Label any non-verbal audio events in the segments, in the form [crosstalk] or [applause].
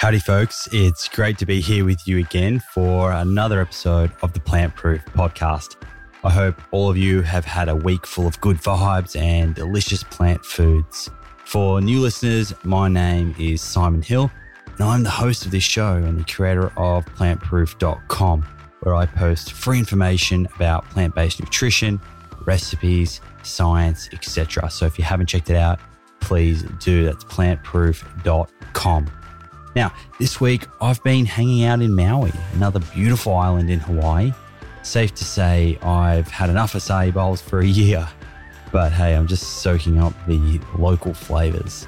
Howdy, folks. It's great to be here with you again for another episode of the Plant Proof podcast. I hope all of you have had a week full of good vibes and delicious plant foods. For new listeners, my name is Simon Hill, and I'm the host of this show and the creator of plantproof.com, where I post free information about plant based nutrition, recipes, science, etc. So if you haven't checked it out, please do. That's plantproof.com. Now, this week I've been hanging out in Maui, another beautiful island in Hawaii. Safe to say I've had enough acai bowls for a year, but hey, I'm just soaking up the local flavors.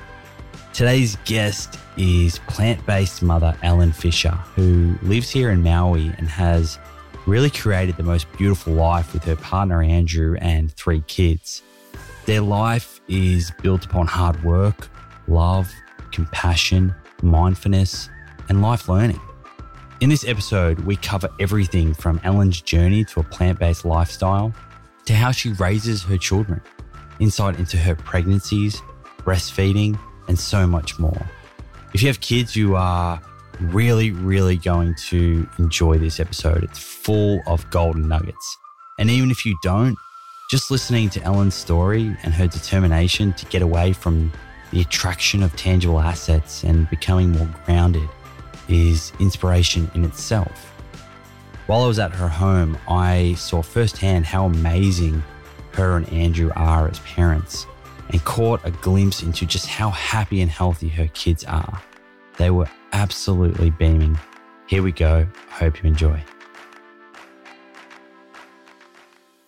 Today's guest is plant based mother Ellen Fisher, who lives here in Maui and has really created the most beautiful life with her partner Andrew and three kids. Their life is built upon hard work, love, compassion, mindfulness, and life learning. In this episode, we cover everything from Ellen's journey to a plant based lifestyle to how she raises her children, insight into her pregnancies, breastfeeding, and so much more. If you have kids, you are really, really going to enjoy this episode. It's full of golden nuggets. And even if you don't, just listening to Ellen's story and her determination to get away from the attraction of tangible assets and becoming more grounded is inspiration in itself. While I was at her home, I saw firsthand how amazing her and Andrew are as parents and caught a glimpse into just how happy and healthy her kids are. They were absolutely beaming. Here we go. I hope you enjoy.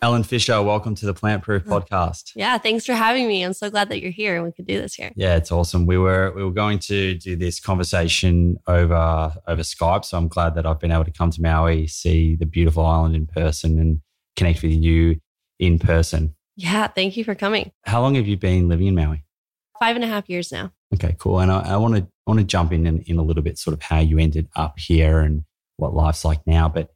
Ellen Fisher, welcome to the Plant Proof oh. podcast. Yeah, thanks for having me. I'm so glad that you're here and we could do this here. Yeah, it's awesome. We were we were going to do this conversation over over Skype, so I'm glad that I've been able to come to Maui, see the beautiful island in person, and connect with you in person. Yeah, thank you for coming. How long have you been living in Maui? Five and a half years now. Okay, cool. And I want to want to jump in, in in a little bit, sort of how you ended up here and what life's like now. But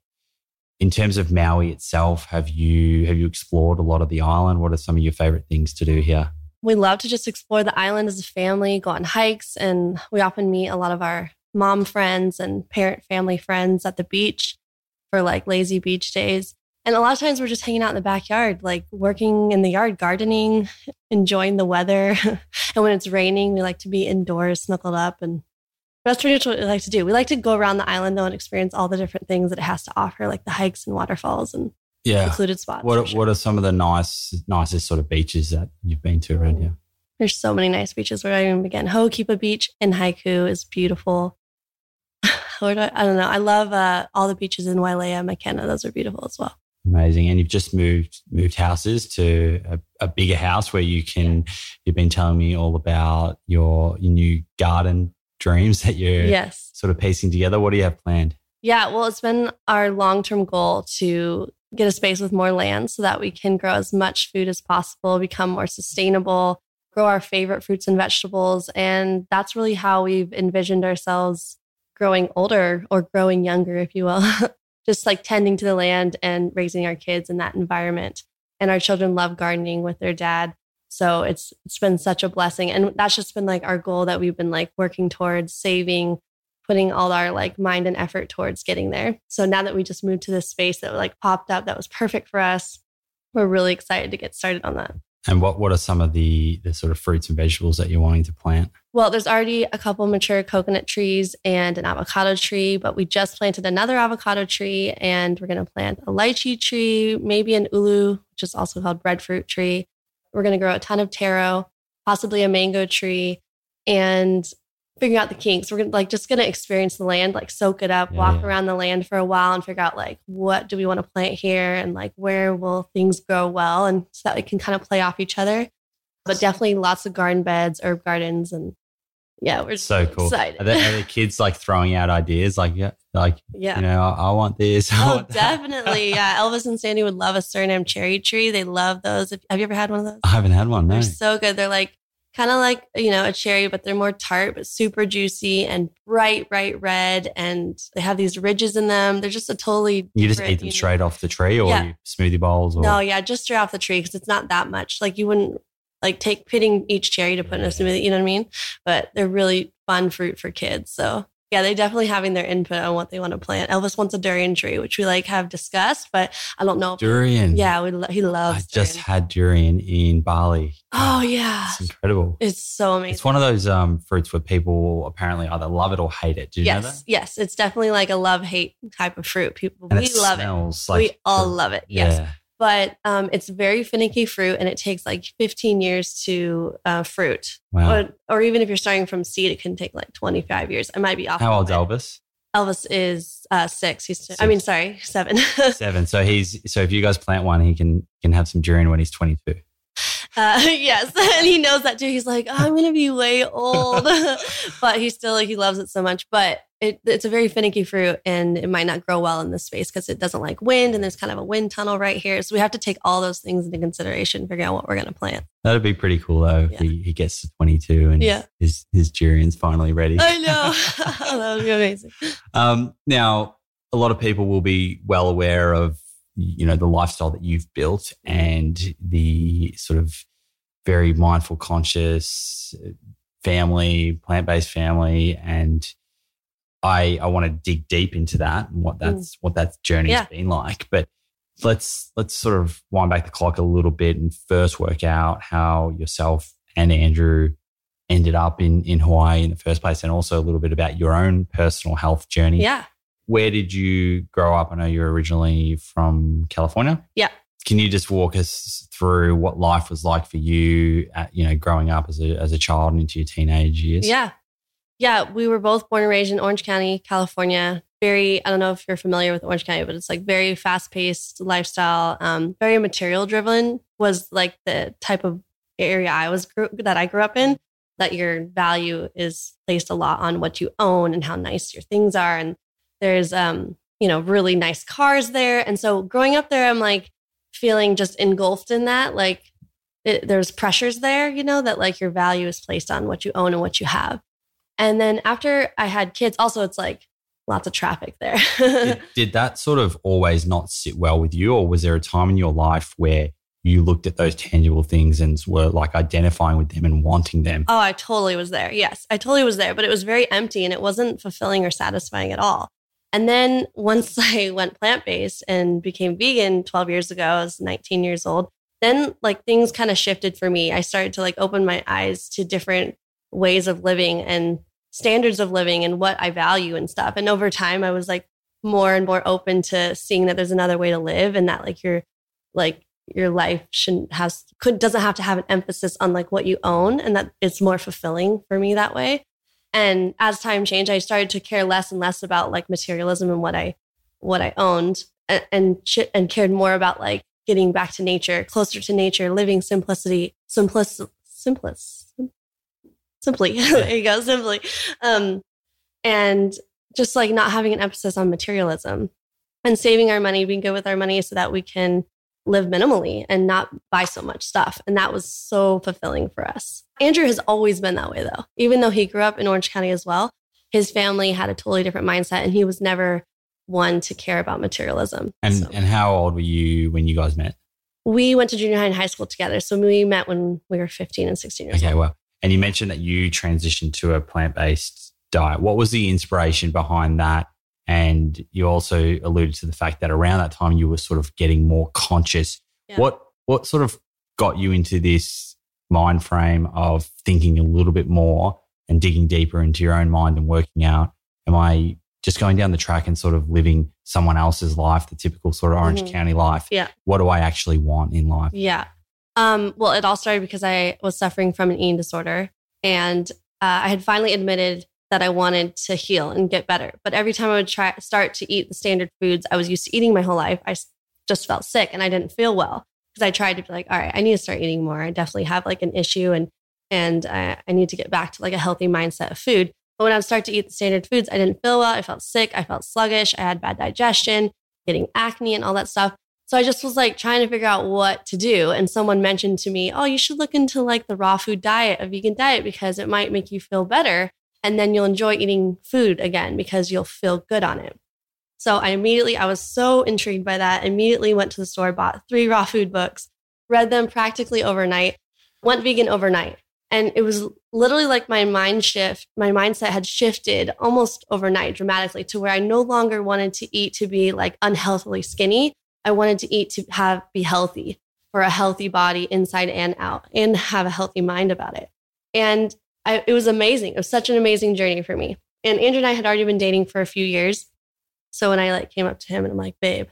in terms of Maui itself, have you have you explored a lot of the island? What are some of your favorite things to do here? We love to just explore the island as a family, go on hikes, and we often meet a lot of our mom friends and parent family friends at the beach for like lazy beach days. And a lot of times we're just hanging out in the backyard, like working in the yard, gardening, [laughs] enjoying the weather. [laughs] and when it's raining, we like to be indoors, snuggled up and that's pretty much what we like to do. We like to go around the island though and experience all the different things that it has to offer, like the hikes and waterfalls and yeah. included spots. What are, sure. what are some of the nice nicest sort of beaches that you've been to around here? There's so many nice beaches where I even begin. Ho'okipa Beach in Haiku is beautiful. [laughs] where do I, I, don't know. I love uh, all the beaches in Wailea, Makena. Those are beautiful as well. Amazing. And you've just moved moved houses to a, a bigger house where you can. You've been telling me all about your your new garden dreams that you're yes. sort of piecing together. What do you have planned? Yeah, well, it's been our long term goal to get a space with more land so that we can grow as much food as possible, become more sustainable, grow our favorite fruits and vegetables. And that's really how we've envisioned ourselves growing older or growing younger, if you will, [laughs] just like tending to the land and raising our kids in that environment. And our children love gardening with their dad. So it's it's been such a blessing. And that's just been like our goal that we've been like working towards saving, putting all our like mind and effort towards getting there. So now that we just moved to this space that like popped up that was perfect for us, we're really excited to get started on that. And what what are some of the the sort of fruits and vegetables that you're wanting to plant? Well, there's already a couple mature coconut trees and an avocado tree, but we just planted another avocado tree and we're going to plant a lychee tree, maybe an ulu, which is also called breadfruit tree, we're going to grow a ton of taro, possibly a mango tree, and figure out the kinks. We're gonna like just gonna experience the land, like soak it up, yeah, walk around the land for a while and figure out like what do we want to plant here and like where will things grow well and so that we can kind of play off each other. But definitely lots of garden beds, herb gardens and yeah, we're so cool. Excited. Are, there, are the kids like throwing out ideas like yeah, like yeah, you know, I, I want this. I oh, want definitely. [laughs] yeah, Elvis and Sandy would love a Suriname cherry tree. They love those. Have you ever had one of those? I haven't had one. No. They're so good. They're like kind of like you know a cherry, but they're more tart, but super juicy and bright, bright red. And they have these ridges in them. They're just a totally. You just eat them straight know. off the tree, or yeah. smoothie bowls. Or? No, yeah, just straight off the tree because it's not that much. Like you wouldn't like take pitting each cherry to put in a smoothie. You know what I mean? But they're really fun fruit for kids. So Yeah, they're definitely having their input on what they want to plant. Elvis wants a durian tree, which we like have discussed, but I don't know. Durian. Yeah, we, lo- he I loves. just durian. had durian in Bali. Oh yeah, It's incredible. it's so amazing. It's one of those um, fruits where people apparently either love it or hate it. Do you know yes, that? yes, it's definitely like a love hate type of fruit. People, And we it love it. like we all the- love it. Yes, Yeah. But um, it's very finicky fruit, and it takes like 15 years to uh, fruit. Wow. Or, or even if you're starting from seed, it can take like 25 years. I might be off. How old's. Elvis? Elvis is uh, six. He's. six. I mean, sorry, seven. [laughs] Seven. So he's so if you guys plant one, he can can have some durian when he's twenty two. Uh, [laughs] yes, [laughs] and he knows that too. He's like, "Oh, I'm gonna be way old, [laughs] but he still he loves it so much. But it, it's a very finicky fruit, and it might not grow well in this space because it doesn't like wind, and there's kind of a wind tunnel right here. So we have to take all those things into consideration, figure out what we're gonna plant. That'd be pretty cool though if Yeah. he, he gets to twenty two and Yeah. his his durian's finally ready. I know that would be amazing. Um, now, a lot of people will be well aware of you know the lifestyle that you've built and the sort of very mindful, conscious family, plant based family, and I I want to dig deep into that and what mm. that's what that journey's Yeah. been like. But let's let's sort of wind back the clock a little bit and first work out how yourself and Andrew ended up in in Hawaii in the first place, and also a little bit about your own personal health journey. Yeah. Where did you grow up? I know you're originally from California. Yeah. Can you just walk us through what life was like for you, at, you know, growing up as a as a child and into your teenage years? Yeah. Yeah. We were both born and raised in Orange County, California. Very, I don't know if you're familiar with Orange County, but it's like very fast paced lifestyle, um, very material driven was like the type of area I was that I grew up in. That your value is placed a lot on what you own and how nice your things are. And there's, um, you know, really nice cars there. And so growing up there, I'm like feeling just engulfed in that. Like it, there's pressures there, you know, that like your value is placed on what you own and what you have. And then after I had kids, also it's like lots of traffic there. [laughs] Did, did that sort of always not sit well with you, or was there a time in your life where you looked at those tangible things and were like identifying with them and wanting them? oh, I totally was there. Yes, I totally was there, but it was very empty and it wasn't fulfilling or satisfying at all. And then once [laughs] I went plant based and became vegan 12 years ago, I was 19 years old. Then like things kind of shifted for me. I started to like open my eyes to different ways of living and standards of living and what I value and stuff. And over time, I was like more and more open to seeing that there's another way to live and that like your like your life shouldn't have could doesn't have to have an emphasis on like what you own and that it's more fulfilling for me that way. And as time changed, I started to care less and less about like materialism and what I what I owned and and, and cared more about like getting back to nature, closer to nature, living simplicity, simplis, simply. [laughs] there you go, simply. Um, and just like not having an emphasis on materialism and saving our money, being good with our money so that we can live minimally and not buy so much stuff. And that was so fulfilling for us. Andrew has always been that way though. Even though he grew up in Orange County as well, his family had a totally different mindset and he was never one to care about materialism. And So- and how old were you when you guys met? we went to junior high and high school together. So we met when we were 15 and 16 years Okay, old. Okay, well, and you mentioned that you transitioned to a plant based diet. What was the inspiration behind that? And you also alluded to the fact that around that time you were sort of getting more conscious. Yeah. What what sort of got you into this mind frame of thinking a little bit more and digging deeper into your own mind and working out? Am I just going down the track and sort of living someone else's life, the typical sort of Orange Mhm. County life? Yeah. What do I actually want in life? Yeah. Um, well, it all started because I was suffering from an eating disorder and uh, I had finally admitted that I wanted to heal and get better. But every time I would try start to eat the standard foods I was used to eating my whole life, I just felt sick and I didn't feel well because I tried to be like, all right, I need to start eating more. I definitely have like an issue and and I, I need to get back to like a healthy mindset of food. But when I would start to eat the standard foods, I didn't feel well. I felt sick. I felt sluggish. I had bad digestion, getting acne and all that stuff. So I just was like trying to figure out what to do. And someone mentioned to me, oh, you should look into like the raw food diet, a vegan diet, because it might make you feel better. And then you'll enjoy eating food again because you'll feel good on it. So I immediately, I was so intrigued by that. Immediately went to the store, bought three raw food books, read them practically overnight, went vegan overnight. And it was literally like my mind shift, my mindset had shifted almost overnight dramatically to where I no longer wanted to eat to be like unhealthily skinny. I wanted to eat to have be healthy for a healthy body inside and out and have a healthy mind about it. And I, it was amazing. It was such an amazing journey for me. And Andrew and I had already been dating for a few years. So when I like came up to him and I'm like, babe,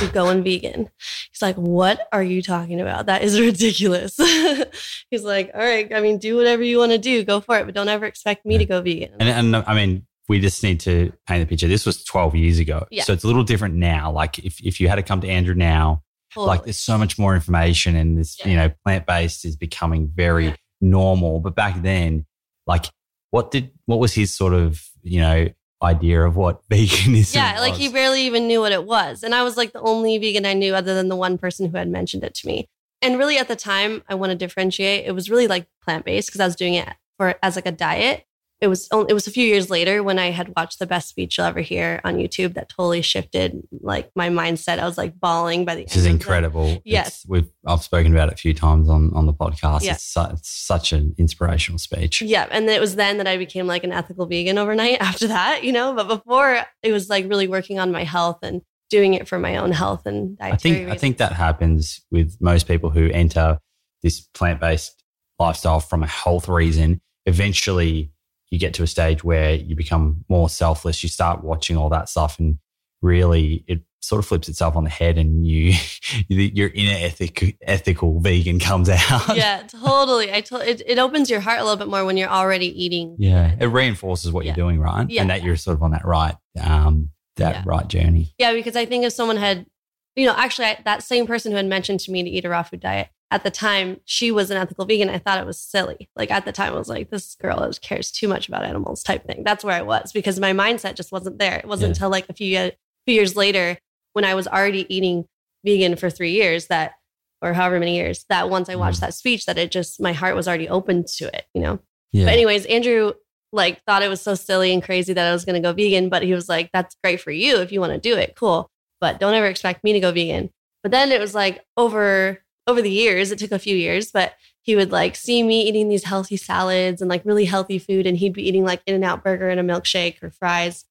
we're going vegan. He's like, what are you talking about? That is [laughs] ridiculous. [laughs] He's like, all right, I mean, do whatever you want to do, go for it, but don't ever expect me to go vegan. And, and I mean, we just need to paint the picture. This was 12 years ago. Yeah. So it's a little different now. Like if, if you had to come to Andrew now, Totally. like there's so much more information and this, Yeah. you know, plant based is becoming very Yeah. normal. But back then, like what did, what was his sort of, you know, idea of what [laughs] veganism yeah, like was? he barely even knew what it was. And I was like the only vegan I knew other than the one person who had mentioned it to me. And really at the time, I want to differentiate. It was really like plant based because I was doing it for as like a diet. It was only, it was a few years later when I had watched the best speech you'll ever hear on YouTube that totally shifted like my mindset. I was like bawling by the This is end of it. incredible. Yes. It's- we've I've spoken about it a few times on on the podcast. Yeah. It's, su- it's such an inspirational speech. Yeah. And it was then that I became like an ethical vegan overnight [laughs] after that, you know, but before it was like really working on my health and doing it for my own health and I think I think that happens with most people who enter this plant based lifestyle from a health reason. Eventually, you get to a stage where you become more selfless. You start watching all that stuff, and really, it sort of flips itself on the head, and you [laughs] your inner ethic, ethical vegan comes out. yeah, totally. I it, it opens your heart a little bit more when you're already eating. Yeah, it reinforces what Yeah. you're doing, right? Yeah. And that you're sort of on that right, um, that Yeah. right journey. Yeah, because I think if someone had, you know, actually I, that same person who had mentioned to me to eat a raw food diet at the time, she was an ethical vegan. I thought it was silly. Like at the time, I was like, this girl cares too much about animals type thing. That's where I was because my mindset just wasn't there. It wasn't Yeah. until like a few, ye- few years later when I was already eating vegan for three years that, or however many years, that once I watched Mm. that speech, that it just, my heart was already open to it, you know? Yeah, But anyways, Andrew like thought it was so silly and crazy that I was going to go vegan, but he was like, "That's great for you if you want to do it, cool. But don't ever expect me to go vegan." But then it was like over over the years, it took a few years, but he would like see me eating these healthy salads and like really healthy food, and he'd be eating like In-N-Out burger and a milkshake or fries.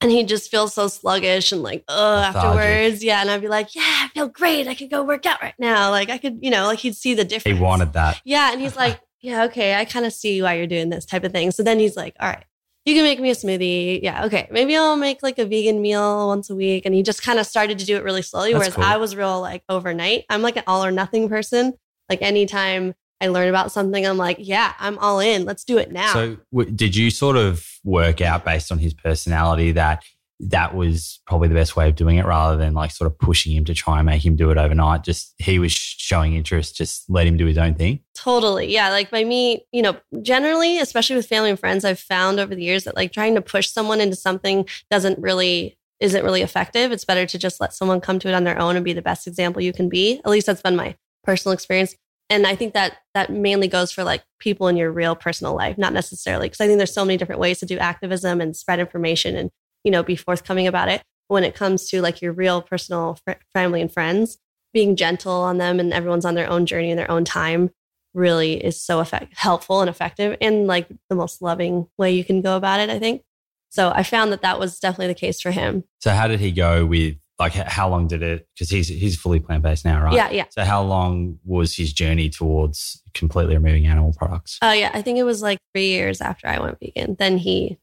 And he'd just feel so sluggish and like, oh, afterwards. Yeah. And I'd be like, yeah, I feel great. I could go work out right now. Like, I could, you know, like he'd see the difference. he wanted that. Yeah. And he's like, [laughs] yeah, okay, I kind of see why you're doing this type of thing. So then he's like, all right, you can make me a smoothie. Yeah, okay. Maybe I'll make like a vegan meal once a week. And he just kind of started to do it really slowly. That's whereas cool. I was real like overnight. I'm like an all or nothing person. Like anytime I learn about something, I'm like, yeah, I'm all in. Let's do it now. So, w- did you sort of work out based on his personality that that was probably the best way of doing it rather than like sort of pushing him to try and make him do it overnight? Just he was showing interest, just let him do his own thing. Totally. Yeah. Like by me, you know, generally, especially with family and friends, I've found over the years that like trying to push someone into something doesn't really isn't really effective. It's better to just let someone come to it on their own and be the best example you can be. At least that's been my personal experience. And I think that that mainly goes for like people in your real personal life, not necessarily because I think there's so many different ways to do activism and spread information and, you know, be forthcoming about it. When it comes to like your real personal fr- family and friends, being gentle on them and everyone's on their own journey in their own time really is so effect- helpful and effective and like the most loving way you can go about it, I think. So I found that that was definitely the case for him. So, how did he go with like how long did it? Because he's he's fully plant based now, right? Yeah, yeah. So, how long was his journey towards completely removing animal products? Oh yeah, I think it was like three years after I went vegan. Then he,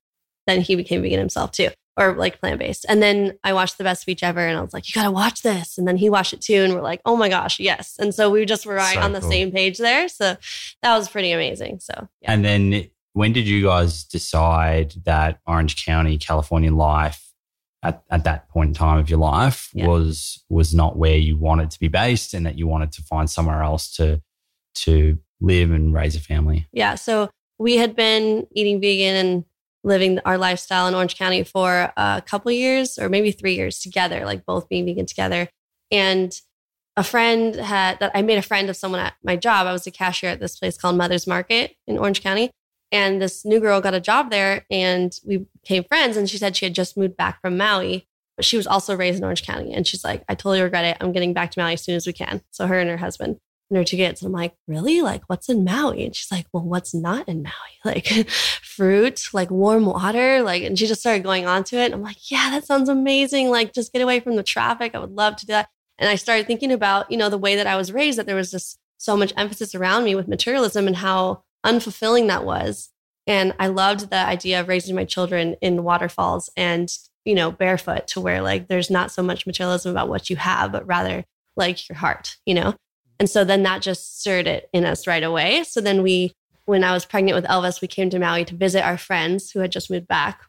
then he became vegan himself too, or like plant based. And then I watched the best speech ever, and I was like, "You gotta watch this." And then he watched it too, and we're like, "Oh my gosh, yes!" And so we just were right So on the cool. same page there. So that was pretty amazing. So yeah, And then when did you guys decide that Orange County, California life at, at that point in time of your life Yeah. was was not where you wanted to be based and that you wanted to find somewhere else to to live and raise a family? yeah. So we had been eating vegan and living our lifestyle in Orange County for a couple years, or maybe three years together, like both being vegan together. And a friend had that I made a friend of someone at my job. I was a cashier at this place called Mother's Market in Orange County. And this new girl got a job there and we became friends. And she said she had just moved back from Maui, but she was also raised in Orange County. And she's like, I totally regret it. I'm getting back to Maui as soon as we can. So her and her husband. And her two. And I'm like, really? Like, what's in Maui? And she's like, well, what's not in Maui? [laughs] Like fruit, like warm water. Like, and she just started going on to it. And I'm like, yeah, that sounds amazing. Like, just get away from the traffic. I would love to do that. And I started thinking about, you know, the way that I was raised, that there was just so much emphasis around me with materialism and how unfulfilling that was. And I loved the idea of raising my children in waterfalls and, you know, barefoot to where like there's not so much materialism about what you have, but rather like your heart, you know? And so then that just stirred it in us right away. So then we, when I was pregnant with Elvis, we came to Maui to visit our friends who had just moved back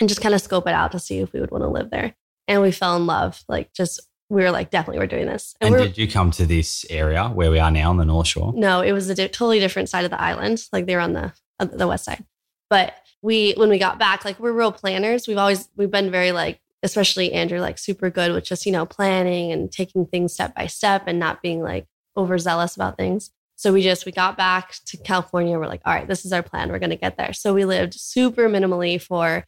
and just kind of scope it out to see if we would want to live there. And we fell in love, like just we were like, definitely we're doing this. And, and did you come to this area where we are now on the North Shore? No, it was a di- totally different side of the island. Like they were on the on the west side. But we when we got back, like we're real planners. We've always we've been very like especially Andrew, like super good with just, you know, planning and taking things step by step and not being like overzealous about things. So we just, we got back to California. We're like, all right, this is our plan. We're going to get there. So we lived super minimally for,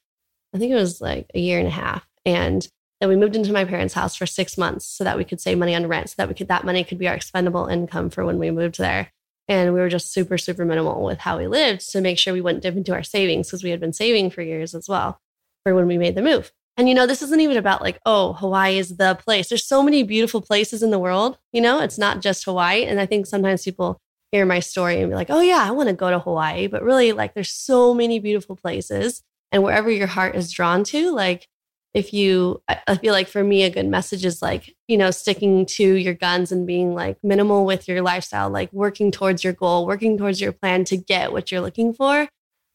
I think it was like a year and a half. And then we moved into my parents' house for six months so that we could save money on rent, so that we could, that money could be our expendable income for when we moved there. And we were just super, super minimal with how we lived to make sure we wouldn't dip into our savings because we had been saving for years as well for when we made the move. And you know, this isn't even about like, oh, Hawaii is the place. There's so many beautiful places in the world. You know, it's not just Hawaii. And I think sometimes people hear my story and be like, oh, yeah, I want to go to Hawaii. But really, like, there's so many beautiful places. And wherever your heart is drawn to, like, if you, I feel like for me, a good message is like, you know, sticking to your guns and being like minimal with your lifestyle, like working towards your goal, working towards your plan to get what you're looking for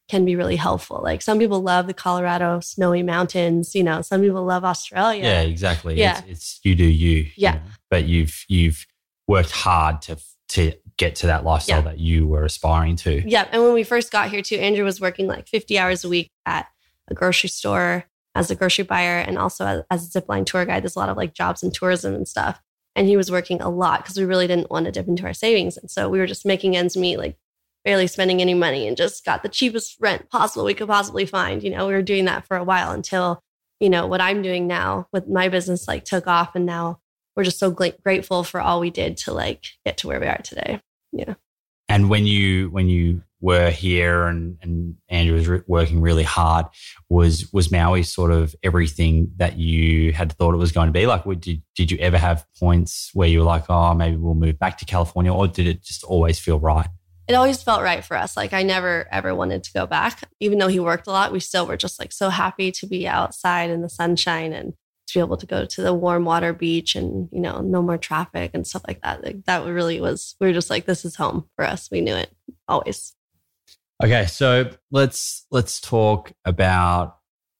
can be really helpful. Like some people love the Colorado snowy mountains, you know, some people love Australia. Yeah, exactly. Yeah. It's, it's you do you. Yeah. You know, but you've you've worked hard to to get to that lifestyle yeah. that you were aspiring to. Yeah. And when we first got here too, Andrew was working like 50 hours a week at a grocery store as a grocery buyer and also as, as a zipline tour guide. There's a lot of like jobs in tourism and stuff. And he was working a lot because we really didn't want to dip into our savings. And so we were just making ends meet, like barely spending any money and just got the cheapest rent possible we could possibly find. You know, we were doing that for a while until, you know, what I'm doing now with my business like took off. And now we're just so grateful for all we did to like get to where we are today. Yeah. And when you, when you were here and, and Andrew was re- working really hard, was, was Maui sort of everything that you had thought it was going to be? Like, did, did you ever have points where you were like, oh, maybe we'll move back to California or did it just always feel right? It always felt right for us. Like I never ever wanted to go back. Even though he worked a lot, we still were just like so happy to be outside in the sunshine and to be able to go to the warm water beach and, you know, no more traffic and stuff like that. Like that really was we were just like, this is home for us. We knew it always. Okay. So let's let's talk about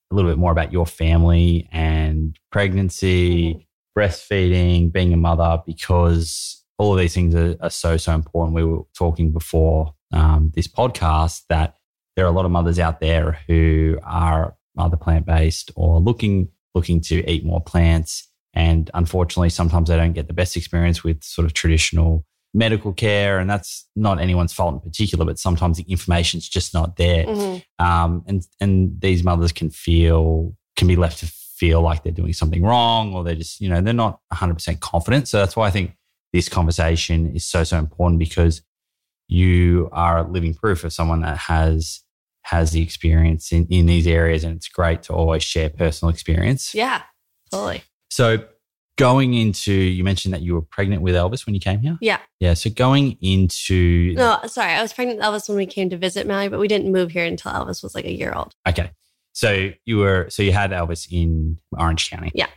a little bit more about your family and pregnancy, mm-hmm. breastfeeding, being a mother, because all of these things are, are so, so important. We were talking before um, this podcast that there are a lot of mothers out there who are either plant based or looking looking to eat more plants. And unfortunately, sometimes they don't get the best experience with sort of traditional medical care. And that's not anyone's fault in particular, but sometimes the information's just not there. Mm-hmm. Um, and, and these mothers can feel, can be left to feel like they're doing something wrong or they're just, you know, they're not 100% confident. So that's why I think this conversation is so, so important because you are living proof of someone that has has the experience in, in these areas and it's great to always share personal experience. Yeah, totally. So going into you mentioned that you were pregnant with Elvis when you came here? Yeah. Yeah. So going into No, sorry, I was pregnant with Elvis when we came to visit Maui, but we didn't move here until Elvis was like a year old. Okay. So you were so you had Elvis in Orange County. Yeah.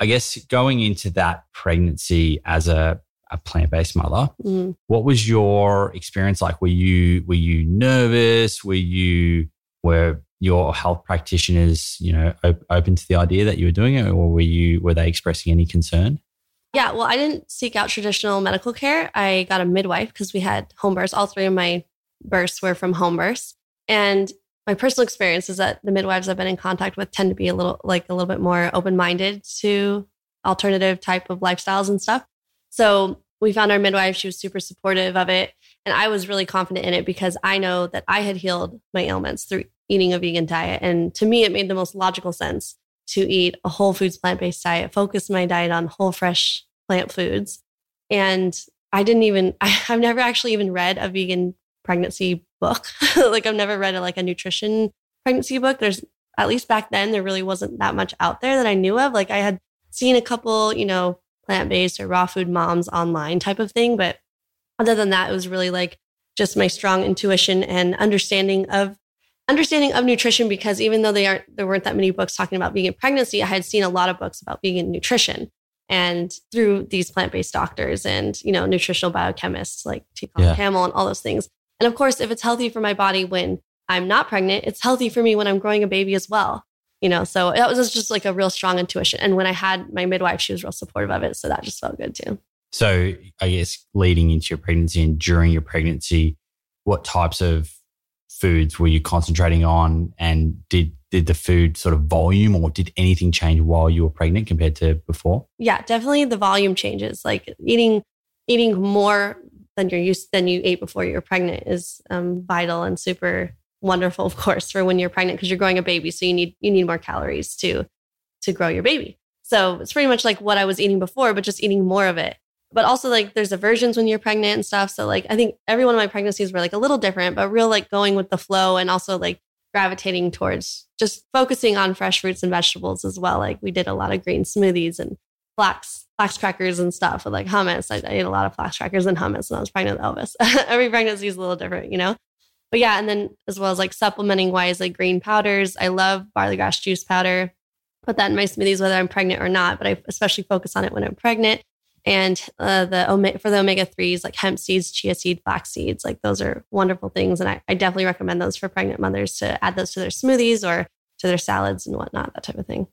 I guess going into that pregnancy as a, a plant based mother, mm. what was your experience like? Were you were you nervous? Were you were your health practitioners, you know, op- open to the idea that you were doing it, or were you were they expressing any concern? Yeah, well, I didn't seek out traditional medical care. I got a midwife because we had home births. All three of my births were from home births, and my personal experience is that the midwives I've been in contact with tend to be a little like a little bit more open minded to alternative type of lifestyles and stuff. So we found our midwife. She was super supportive of it. And I was really confident in it because I know that I had healed my ailments through eating a vegan diet. And to me, it made the most logical sense to eat a whole foods plant based diet, focus my diet on whole, fresh plant foods. And I didn't even, [laughs] I, have never actually even read a vegan pregnancy book. [laughs] like I've never read a, like a nutrition pregnancy book. There's at least back then, there really wasn't that much out there that I knew of. Like I had seen a couple, you know, plant based or raw food moms online type of thing. But other than that, it was really like just my strong intuition and understanding of understanding of nutrition because even though they aren't there weren't that many books talking about vegan pregnancy, I had seen a lot of books about vegan nutrition and through these plant-based doctors and you know nutritional biochemists like T. Colin yeah. And all those things. And of course, if it's healthy for my body when I'm not pregnant, it's healthy for me when I'm growing a baby as well. You know, so that was just like a real strong intuition. And when I had my midwife, she was real supportive of it. So that just felt good too. So I guess leading into your pregnancy and during your pregnancy, what types of foods were you concentrating on and did did the food sort of volume or did anything change while you were pregnant compared to before? Yeah, definitely the volume changes. Like eating eating more than you're used than you ate before you were pregnant is um, vital and super wonderful, of course, for when you're pregnant because you're growing a baby, so you need you need more calories to to grow your baby. So it's pretty much like what I was eating before, but just eating more of it. But also like there's aversions when you're pregnant and stuff. So like I think every one of my pregnancies were like a little different, but real like going with the flow and also like gravitating towards just focusing on fresh fruits and vegetables as well. Like we did a lot of green smoothies and flax flax crackers and stuff with like hummus. I, I ate a lot of flax crackers and hummus when I was pregnant with Elvis. [laughs] Every pregnancy is a little different, you know? But yeah, and then as well as like supplementing wise, like green powders. I love barley grass juice powder. Put that in my smoothies whether I'm pregnant or not, but I especially focus on it when I'm pregnant. And uh, the for the omega threes, like hemp seeds, chia seed, flax seeds, like those are wonderful things, and I, I definitely recommend those for pregnant mothers to add those to their smoothies or to their salads and whatnot, that type of thing.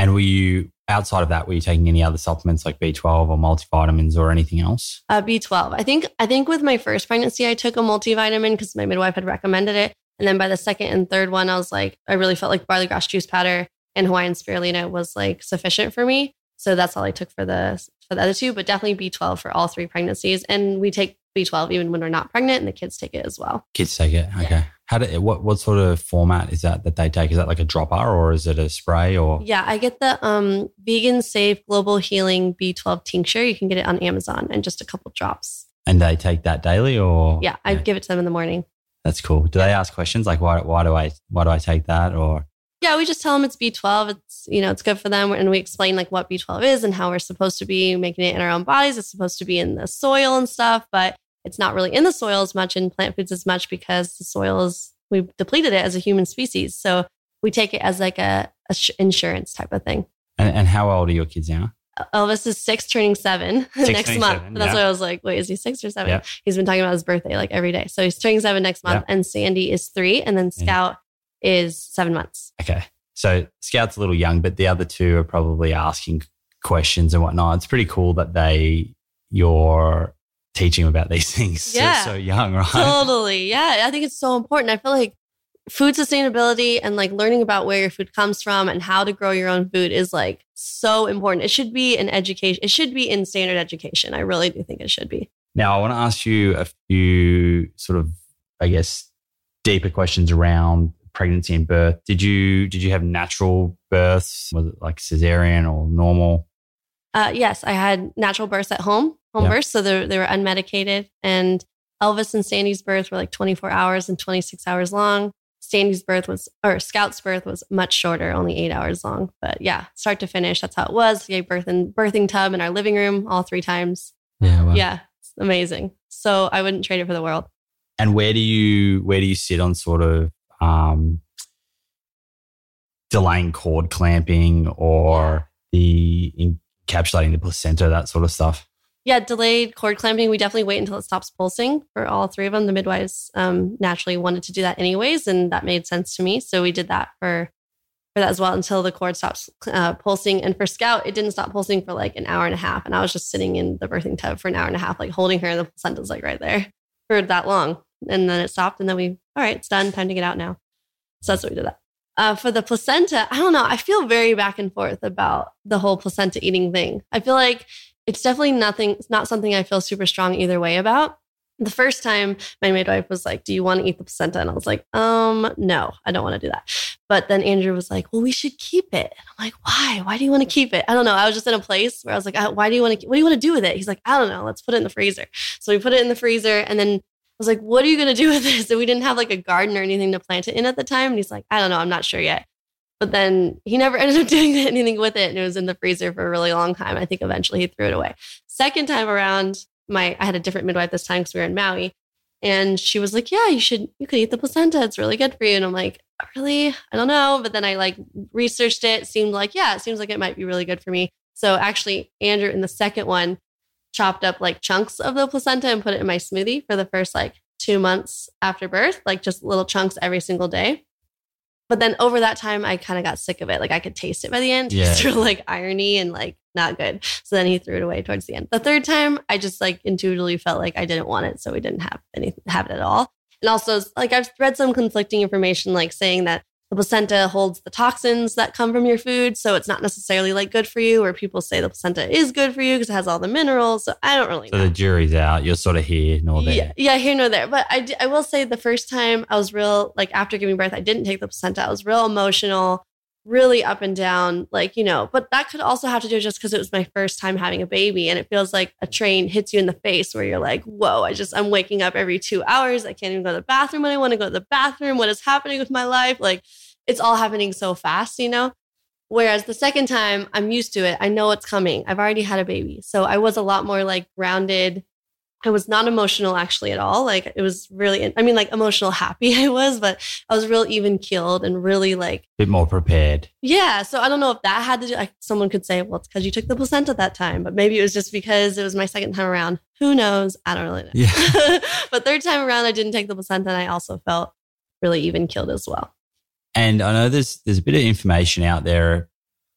And were you outside of that, were you taking any other supplements like B12 or multivitamins or anything else? Uh, B12. I think I think with my first pregnancy, I took a multivitamin because my midwife had recommended it. And then by the second and third one, I was like, I really felt like barley grass juice powder and Hawaiian spirulina was like sufficient for me. So that's all I took for the for the other two, but definitely B12 for all three pregnancies. And we take B12 even when we're not pregnant, and the kids take it as well. Kids take it. Okay. Yeah. How do what what sort of format is that that they take? Is that like a dropper or is it a spray or? Yeah, I get the um, vegan safe global healing B12 tincture. You can get it on Amazon and just a couple drops. And they take that daily or? Yeah, I give it to them in the morning. That's cool. Do they ask questions like why why do I why do I take that or? Yeah, we just tell them it's B12. It's you know it's good for them, and we explain like what B12 is and how we're supposed to be making it in our own bodies. It's supposed to be in the soil and stuff, but it's not really in the soil as much in plant foods as much because the soil is we've depleted it as a human species. So we take it as like a, a sh- insurance type of thing. And, and, how old are your kids now? Uh, Elvis is six, turning seven [laughs] six, next turning month. Seven, that's yeah. why I was like, wait, is he six or seven? Yeah. He's been talking about his birthday like every day. So he's turning seven next month, yeah. and Sandy is three, and then Scout is seven months. Okay. So Scout's a little young, but the other two are probably asking questions and whatnot. It's pretty cool that they, you're teaching about these [laughs] things yeah. so, so young, right? Totally. Yeah. I think it's so important. I feel like food sustainability and like learning about where your food comes from and how to grow your own food is like so important. It should be an education. It should be in standard education. I really do think it should be. Now, I want to ask you a few sort of, I guess, deeper questions around pregnancy and birth. Did you did you have natural births? Was it like cesarean or normal? Uh, yes, I had natural births at home home yeah. births. So they, they were unmedicated. And Elvis and Sandy's birth were like 24 hours and 26 hours long. Sandy's birth was, or Scout's birth was much shorter, only eight hours long. But yeah, start to finish, that's how it was. We gave birth in birthing tub in our living room all three times. Yeah, wow. yeah, it's amazing. So I wouldn't trade it for the world. And where do you where do you sit on sort of um, delaying cord clamping or the encapsulating the placenta, that sort of stuff? Yeah, delayed cord clamping, we definitely wait until it stops pulsing for all three of them. The midwives um, naturally wanted to do that anyways, and that made sense to me. So we did that for for that as well until the cord stops uh, pulsing. And for Scout, it didn't stop pulsing for like an hour and a half, and I was just sitting in the birthing tub for an hour and a half, like holding her, and the placenta's like right there for that long. And then it stopped, and then we, all right, it's done, time to get out now. So that's what we did that. Uh, for the placenta, I don't know. I feel very back and forth about the whole placenta eating thing. I feel like it's definitely nothing, it's not something I feel super strong either way about The first time my midwife was like, Do you want to eat the placenta? And I was like, Um, no, I don't want to do that. But then Andrew was like, Well, we should keep it. And I'm like, Why? Why do you want to keep it? I don't know. I was just in a place where I was like, Why do you want to, what do you want to do with it? He's like, I don't know. Let's put it in the freezer. So we put it in the freezer and then I was like, What are you going to do with this? And we didn't have like a garden or anything to plant it in at the time. And he's like, I don't know. I'm not sure yet. But then he never [laughs] ended up doing anything with it. And it was in the freezer for a really long time. I think eventually he threw it away. Second time around, my I had a different midwife this time because we were in Maui. And she was like, Yeah, you should, you could eat the placenta. It's really good for you. And I'm like, Really? I don't know. But then I like researched it. Seemed like, yeah, it seems like it might be really good for me. So actually, Andrew in the second one chopped up like chunks of the placenta and put it in my smoothie for the first like two months after birth, like just little chunks every single day. But then over that time, I kind of got sick of it. Like I could taste it by the end. [laughs] Yeah. Real like irony and like not good. So then he threw it away towards the end. The third time, I just like intuitively felt like I didn't want it, so we didn't have any have it at all. And also, like I've read some conflicting information, like saying that the placenta holds the toxins that come from your food, so it's not necessarily like good for you. Or people say the placenta is good for you because it has all the minerals. So I don't really So know. the jury's out. You're sort of here nor there. Yeah, yeah, here nor there. But I, I will say the first time I was real, like after giving birth, I didn't take the placenta. I was real emotional, really up and down, like, you know, but that could also have to do just because it was my first time having a baby. And it feels like a train hits you in the face where you're like, whoa, I just, I'm waking up every two hours. I can't even go to the bathroom when I want to go to the bathroom. What is happening with my life? Like, it's all happening so fast, you know? Whereas the second time, I'm used to it. I know it's coming. I've already had a baby. So I was a lot more like grounded. I was not emotional actually at all. Like it was really, I mean, like emotional happy [laughs] I was, but I was real even keeled and really like, a bit more prepared. yeah. So I don't know if that had to do, like someone could say, well, it's because you took the placenta that time, but maybe it was just because it was my second time around. Who knows? I don't really know. Yeah. [laughs] but third time around, I didn't take the placenta and I also felt really even keeled as well. And I know there's there's a bit of information out there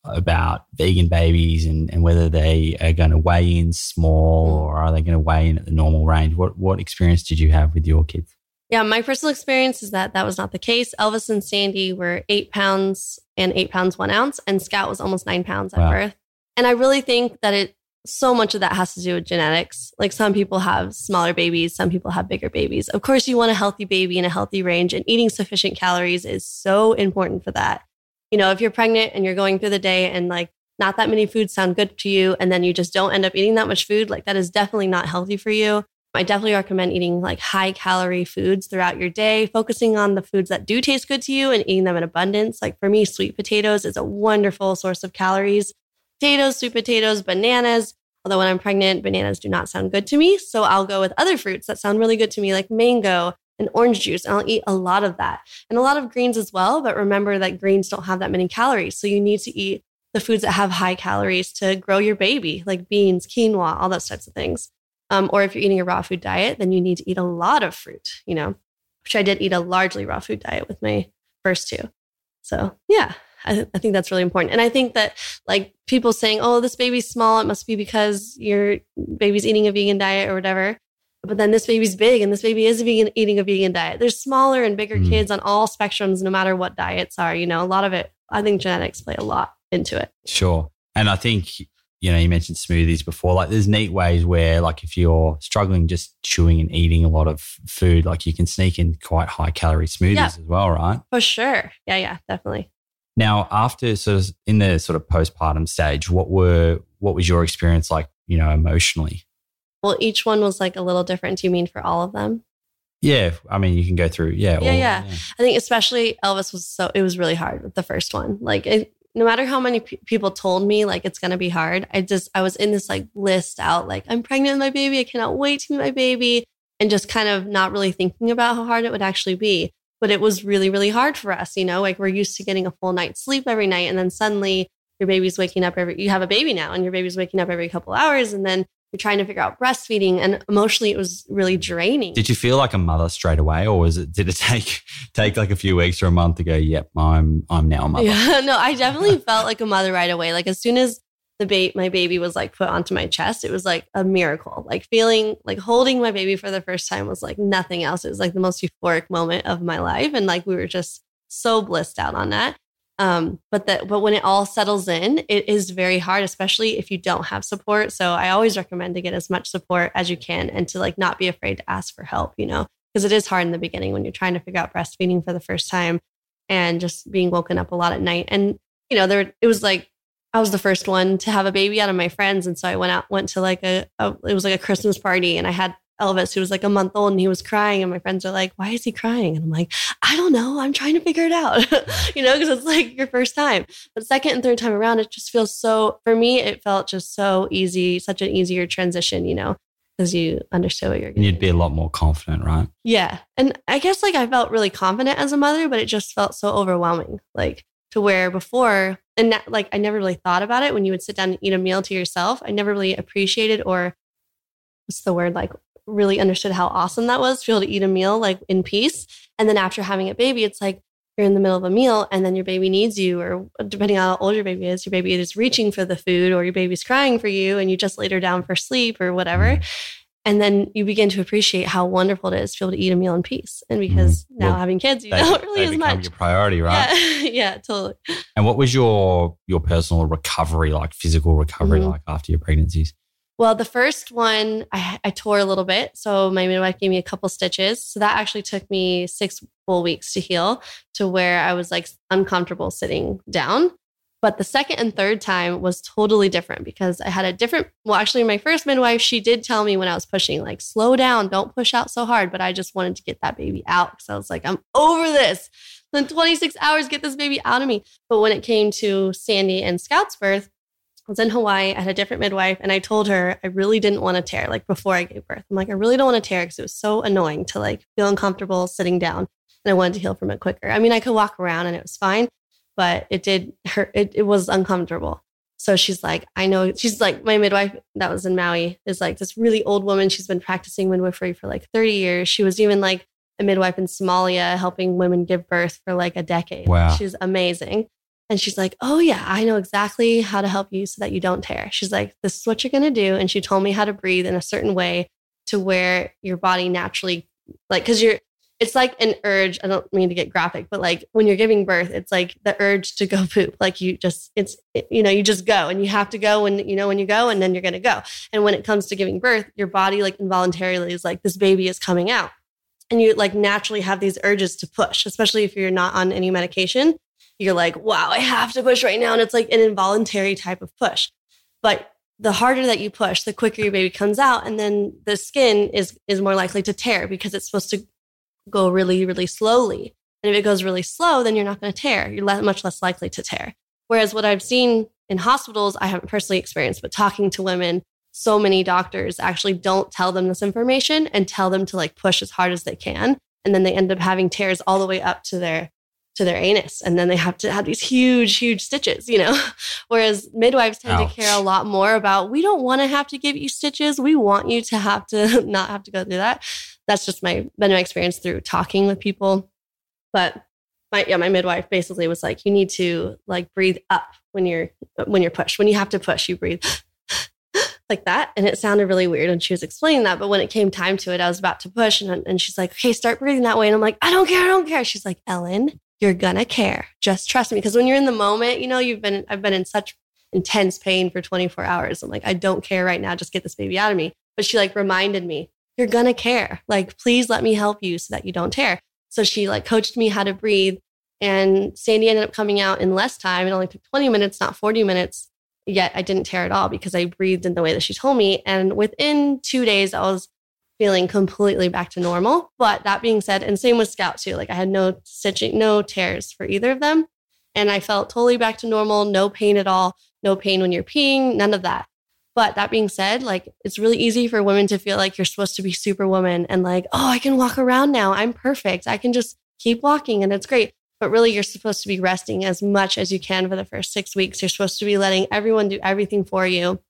about vegan babies and, and whether they are going to weigh in small Mm. or are they going to weigh in at the normal range. What what experience did you have with your kids? Yeah, my personal experience is that that was not the case. Elvis and Sandy were eight pounds and eight pounds one ounce, and Scout was almost nine pounds at Wow. birth. And I really think that it so much of that has to do with genetics. Like some people have smaller babies, some people have bigger babies. Of course, you want a healthy baby in a healthy range, and eating sufficient calories is so important for that. You know, if you're pregnant and you're going through the day and like not that many foods sound good to you, and then you just don't end up eating that much food, like that is definitely not healthy for you. I definitely recommend eating like high calorie foods throughout your day, focusing on the foods that do taste good to you and eating them in abundance. Like for me, sweet potatoes is a wonderful source of calories. Potatoes, sweet potatoes, bananas. Although when I'm pregnant, bananas do not sound good to me. So I'll go with other fruits that sound really good to me, like mango and orange juice. And I'll eat a lot of that and a lot of greens as well. But remember that greens don't have that many calories. So you need to eat the foods that have high calories to grow your baby, like beans, quinoa, all those types of things. Um, or if you're eating a raw food diet, then you need to eat a lot of fruit, you know, which I did eat a largely raw food diet with my first two. So, yeah, I, I think that's really important. And I think that, like, people saying, oh, this baby's small, it must be because your baby's eating a vegan diet or whatever. But then this baby's big and this baby is vegan, eating a vegan diet. There's smaller and bigger Mm. kids on all spectrums, no matter what diets are. You know, a lot of it, I think genetics play a lot into it. Sure. And I think, you know, you mentioned smoothies before. Like there's neat ways where like if you're struggling just chewing and eating a lot of food, like you can sneak in quite high calorie smoothies Yeah. as well, right? For sure. Yeah, yeah, definitely. Now, after sort of in the sort of postpartum stage, what were what was your experience like, you know, emotionally? Well, each one was like a little different. Do you mean for all of them? Yeah, I mean, you can go through. Yeah, Yeah, all- yeah. I think especially Elvis was so it was really hard with the first one. Like it, no matter how many pe- people told me like it's gonna be hard, I just I was in this like list out like I'm pregnant with my baby. I cannot wait to meet my baby, and just kind of not really thinking about how hard it would actually be. But it was really really hard for us. You know, like we're used to getting a full night's sleep every night, and then suddenly your baby's waking up every. You have a baby now, and your baby's waking up every couple hours, and then you're trying to figure out breastfeeding, and emotionally it was really draining. Did you feel like a mother straight away, or was it? Did it [laughs] take take like a few weeks or a month to go? Yep, I'm I'm now a mother. Yeah, [laughs] no, I definitely felt like a mother right away. Like as soon as the ba- my baby was like put onto my chest, it was like a miracle. Like feeling like holding my baby for the first time was like nothing else. It was like the most euphoric moment of my life, and like we were just so blissed out on that. Um, but that but when it all settles in, it is very hard, especially if you don't have support. So I always recommend to get as much support as you can and to like not be afraid to ask for help, you know, because it is hard in the beginning when you're trying to figure out breastfeeding for the first time and just being woken up a lot at night. And, you know, there it was like I was the first one to have a baby out of my friends. And so I went out, went to like a, a it was like a Christmas party and I had Elvis, who was like a month old and he was crying. And my friends are like, why is he crying? And I'm like, I don't know. I'm trying to figure it out, [laughs] you know, because it's like your first time. But second and third time around, it just feels so, for me, it felt just so easy, such an easier transition, you know, because you understood what you're getting. You'd be a lot more confident, right? Yeah. And I guess like I felt really confident as a mother, but it just felt so overwhelming. Like, to where before, and that, like I never really thought about it when you would sit down and eat a meal to yourself. I never really appreciated or what's the word like really understood how awesome that was to be able to eat a meal like in peace. And then after having a baby, it's like you're in the middle of a meal and then your baby needs you, or depending on how old your baby is, your baby is reaching for the food or your baby's crying for you and you just laid her down for sleep or whatever. Mm-hmm. And then you begin to appreciate how wonderful it is to be able to eat a meal in peace. And mm-hmm. because mm. now well, having kids, you they, don't [laughs] really as much. Your priority, right? Yeah, [laughs] yeah, totally. And what was your your personal recovery like, physical recovery mm-hmm. like after your pregnancies? Well, the first one I, I, tore a little bit. So my midwife gave me a couple stitches. So that actually took me six full weeks to heal to where I was like uncomfortable sitting down. But the second and third time was totally different because I had a different, well, actually, my first midwife, she did tell me when I was pushing, like, slow down, don't push out so hard. But I just wanted to get that baby out because I was like, I'm over this. Then 26 hours, get this baby out of me. But when it came to Sandy and Scout's birth, I was in Hawaii. I had a different midwife, and I told her I really didn't want to tear. Like before I gave birth, I'm like, I really don't want to tear because it was so annoying to like feel uncomfortable sitting down, and I wanted to heal from it quicker. I mean, I could walk around and it was fine, but it did hurt. It, it was uncomfortable. So she's like, I know. She's like, my midwife that was in Maui is like this really old woman. She's been practicing midwifery for like 30 years. She was even like a midwife in Somalia helping women give birth for like a decade. Wow. She's amazing. And she's like, Oh, yeah, I know exactly how to help you so that you don't tear. She's like, This is what you're going to do. And she told me how to breathe in a certain way to where your body naturally, like, because you're, it's like an urge. I don't mean to get graphic, but like when you're giving birth, it's like the urge to go [laughs] poop. Like you just, it's, you know, you just go and you have to go when, you know, when you go and then you're going to go. And when it comes to giving birth, your body like involuntarily is like, this baby is coming out. And you like naturally have these urges to push, especially if you're not on any medication you're like, wow, I have to push right now. And it's like an involuntary type of push. But the harder that you push, the quicker your baby comes out. And then the skin is is more likely to tear because it's supposed to go really, really slowly. And if it goes really slow, then you're not going to tear. You're much less likely to tear. Whereas what I've seen in hospitals, I haven't personally experienced, but talking to women, so many doctors actually don't tell them this information and tell them to like push as hard as they can. And then they end up having tears all the way up to their to their anus and then they have to have these huge huge stitches you know? [laughs] Whereas midwives tend Ouch. to care a lot more about we don't want to have to give you stitches. We want you to have to [laughs] not have to go through that. That's just my been my experience through talking with people. But my yeah my midwife basically was like you need to like breathe up when you're when you're pushed. When you have to push you breathe [laughs] like that. And it sounded really weird and she was explaining that but when it came time to it i was about to push and, and she's like okay start breathing that way. And i'm like i don't care i don't care. She's like ellen you're gonna care. Just trust me. Because when you're in the moment, you know, you've been, I've been in such intense pain for 24 hours. I'm like, I don't care right now. Just get this baby out of me. But she like reminded me, you're gonna care. Like, please let me help you so that you don't tear. So she like coached me how to breathe. And Sandy ended up coming out in less time. It only took 20 minutes, not 40 minutes. Yet I didn't tear at all because I breathed in the way that she told me. And within two days, I was feeling completely back to normal. But that being said, and same with Scout too, like I had no stitching, no tears for either of them. And I felt totally back to normal, no pain at all, no pain when you're peeing, none of that. But that being said, like it's really easy for women to feel like you're supposed to be superwoman and like, oh, I can walk around now. I'm perfect. I can just keep walking and it's great. But really, you're supposed to be resting as much as you can for the first six weeks. You're supposed to be letting everyone do everything for you.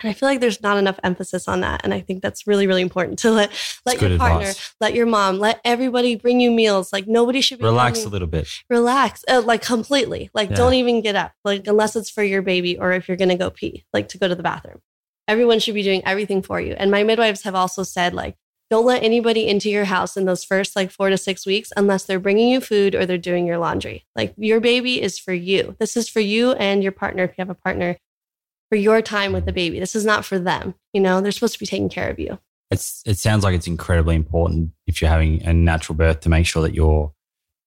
And I feel like there's not enough emphasis on that. And I think that's really, really important to let let your partner, advice. let your mom, let everybody bring you meals. Like nobody should be relax coming, a little bit. Relax, uh, like completely. Like yeah. don't even get up. Like unless it's for your baby or if you're gonna go pee, like to go to the bathroom. Everyone should be doing everything for you. And my midwives have also said like don't let anybody into your house in those first like four to six weeks unless they're bringing you food or they're doing your laundry. Like your baby is for you. This is for you and your partner if you have a partner for your time with the baby. This is not for them. You know, they're supposed to be taking care of you. It's, it sounds like it's incredibly important if you're having a natural birth to make sure that you're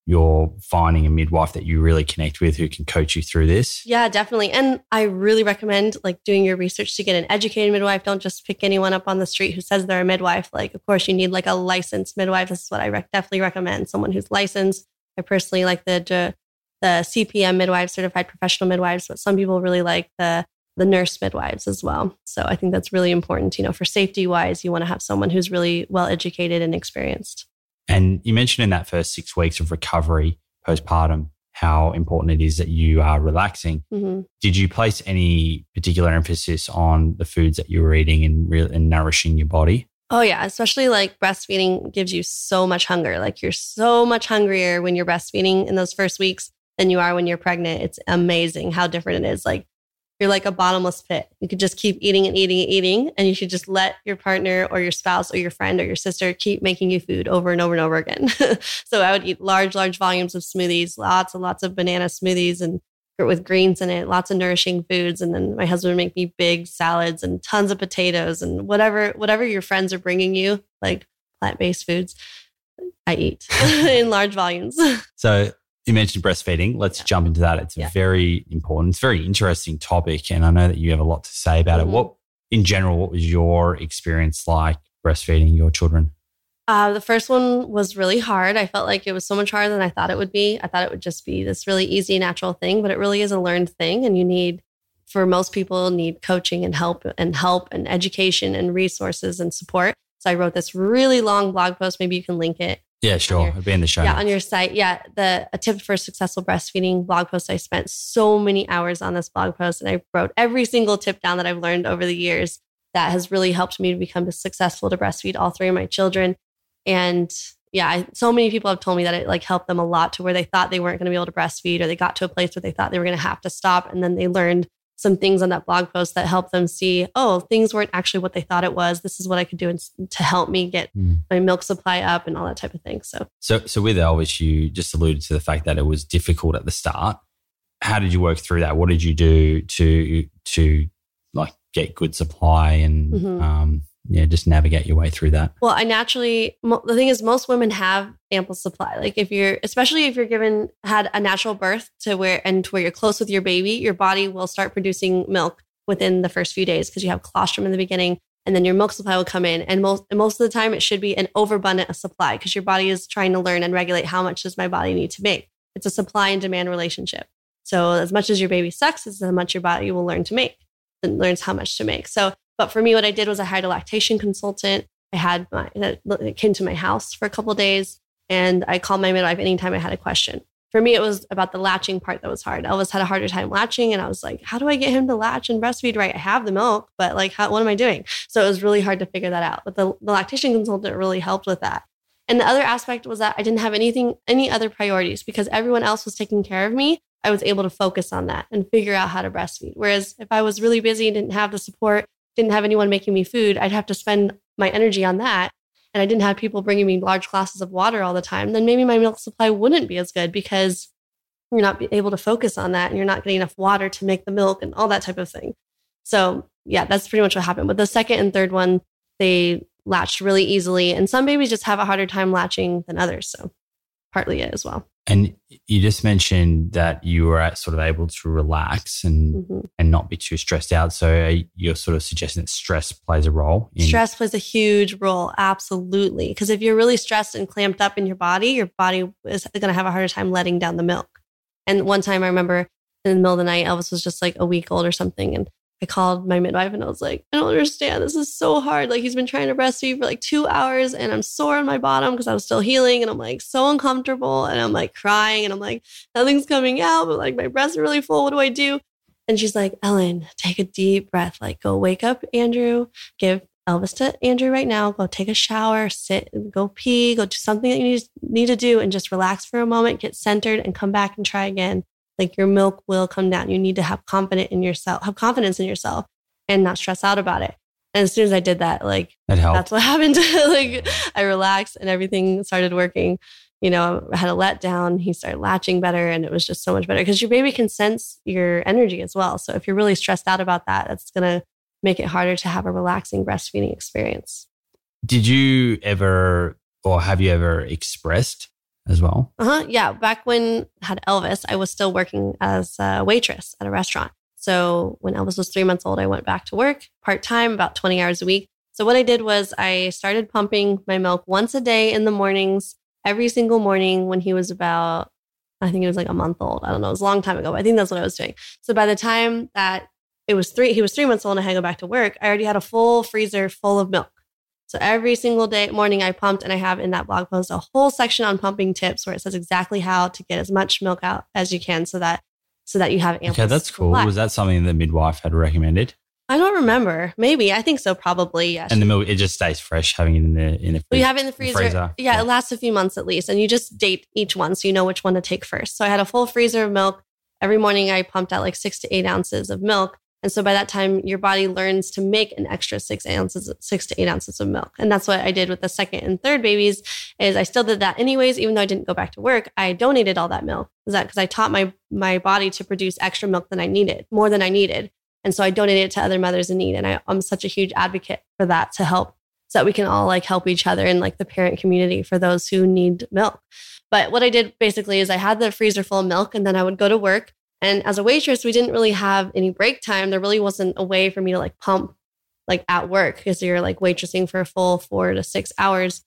you're finding a midwife that you really connect with who can coach you through this. Yeah, definitely. And I really recommend like doing your research to get an educated midwife. Don't just pick anyone up on the street who says they're a midwife. Like, of course, you need like a licensed midwife. This is what I rec- definitely recommend. Someone who's licensed. I personally like the the CPM midwife, certified professional midwives, but some people really like the the nurse midwives as well. So I think that's really important. You know, for safety wise, you want to have someone who's really well educated and experienced. And you mentioned in that first six weeks of recovery postpartum how important it is that you are relaxing. Mm-hmm. Did you place any particular emphasis on the foods that you were eating and, re- and nourishing your body? Oh, yeah. Especially like breastfeeding gives you so much hunger. Like you're so much hungrier when you're breastfeeding in those first weeks than you are when you're pregnant. It's amazing how different it is. Like you're like a bottomless pit. You could just keep eating and eating and eating, and you should just let your partner or your spouse or your friend or your sister keep making you food over and over and over again. [laughs] so I would eat large, large volumes of smoothies, lots and lots of banana smoothies and with greens in it, lots of nourishing foods. And then my husband would make me big salads and tons of potatoes and whatever, whatever your friends are bringing you, like plant-based foods, I eat [laughs] in large volumes. So you mentioned breastfeeding. Let's yeah. jump into that. It's yeah. very important. It's a very interesting topic. And I know that you have a lot to say about mm-hmm. it. What, in general, what was your experience like breastfeeding your children? Uh, the first one was really hard. I felt like it was so much harder than I thought it would be. I thought it would just be this really easy, natural thing, but it really is a learned thing. And you need, for most people, need coaching and help and help and education and resources and support. So I wrote this really long blog post. Maybe you can link it yeah, sure. It'll be in the show. Yeah, notes. on your site. Yeah, the a tip for successful breastfeeding blog post. I spent so many hours on this blog post, and I wrote every single tip down that I've learned over the years that has really helped me to become successful to breastfeed all three of my children. And yeah, I, so many people have told me that it like helped them a lot to where they thought they weren't going to be able to breastfeed, or they got to a place where they thought they were going to have to stop, and then they learned some things on that blog post that helped them see, oh, things weren't actually what they thought it was. This is what I could do to help me get mm. my milk supply up and all that type of thing. So, so, so with Elvis, you just alluded to the fact that it was difficult at the start. How did you work through that? What did you do to to like get good supply and mm-hmm. um, yeah, just navigate your way through that. Well, I naturally, the thing is, most women have ample supply. Like if you're, especially if you're given, had a natural birth to where, and to where you're close with your baby, your body will start producing milk within the first few days because you have colostrum in the beginning and then your milk supply will come in. And most, and most of the time it should be an overabundant supply because your body is trying to learn and regulate how much does my body need to make. It's a supply and demand relationship. So as much as your baby sucks, is how much your body will learn to make and learns how much to make. So but for me, what I did was I hired a lactation consultant. I had my that came to my house for a couple days, and I called my midwife anytime I had a question. For me, it was about the latching part that was hard. Elvis had a harder time latching, and I was like, "How do I get him to latch and breastfeed right? I have the milk, but like, how, what am I doing?" So it was really hard to figure that out. But the, the lactation consultant really helped with that. And the other aspect was that I didn't have anything, any other priorities because everyone else was taking care of me. I was able to focus on that and figure out how to breastfeed. Whereas if I was really busy and didn't have the support, didn't have anyone making me food, I'd have to spend my energy on that. And I didn't have people bringing me large glasses of water all the time, then maybe my milk supply wouldn't be as good because you're not able to focus on that and you're not getting enough water to make the milk and all that type of thing. So, yeah, that's pretty much what happened. But the second and third one, they latched really easily. And some babies just have a harder time latching than others. So, partly it as well. And you just mentioned that you were sort of able to relax and mm-hmm. and not be too stressed out. So you're sort of suggesting that stress plays a role. In- stress plays a huge role, absolutely. Because if you're really stressed and clamped up in your body, your body is going to have a harder time letting down the milk. And one time I remember in the middle of the night, Elvis was just like a week old or something, and I called my midwife and I was like, I don't understand. This is so hard. Like he's been trying to breastfeed for like two hours and I'm sore on my bottom because I was still healing and I'm like so uncomfortable and I'm like crying and I'm like, nothing's coming out, but like my breasts are really full. What do I do? And she's like, Ellen, take a deep breath. Like go wake up Andrew, give Elvis to Andrew right now. Go take a shower, sit, go pee, go do something that you need to do and just relax for a moment, get centered and come back and try again like your milk will come down. You need to have confidence in yourself, have confidence in yourself and not stress out about it. And as soon as I did that, like That that's what [laughs] happened. like I relaxed and everything started working. You know, I had a letdown. He started latching better, and it was just so much better because your baby can sense your energy as well. So if you're really stressed out about that, that's gonna make it harder to have a relaxing breastfeeding experience. Did you ever, or have you ever expressed as well? Uh huh. Yeah. Back when I had Elvis, I was still working as a waitress at a restaurant. So when Elvis was three months old, I went back to work part time, about 20 hours a week. So what I did was I started pumping my milk once a day in the mornings, every single morning when he was about, I think it was like a month old. I don't know. It was a long time ago, but I think that's what I was doing. So by the time that it was three, he was three months old and I had to go back to work, I already had a full freezer full of milk. So every single day morning I pumped and I have in that blog post a whole section on pumping tips where it says exactly how to get as much milk out as you can so that so that you have ample Okay, that's cool. Was that something the midwife had recommended? I don't remember. Maybe. I think so probably. Yeah. And the milk, it just stays fresh having it in the in the freezer. you have it in the freezer. freezer. Yeah, Yeah. it lasts a few months at least. And you just date each one so you know which one to take first. So I had a full freezer of milk. Every morning I pumped out like six to eight ounces of milk. And so by that time, your body learns to make an extra six ounces, six to eight ounces of milk. And that's what I did with the second and third babies is I still did that anyways, even though I didn't go back to work. I donated all that milk. Is that because I taught my my body to produce extra milk than I needed, more than I needed. And so I donated it to other mothers in need. And I, I'm such a huge advocate for that to help so that we can all like help each other in like the parent community for those who need milk. But what I did basically is I had the freezer full of milk and then I would go to work. And as a waitress, we didn't really have any break time. There really wasn't a way for me to like pump like at work because you're like waitressing for a full four to six hours.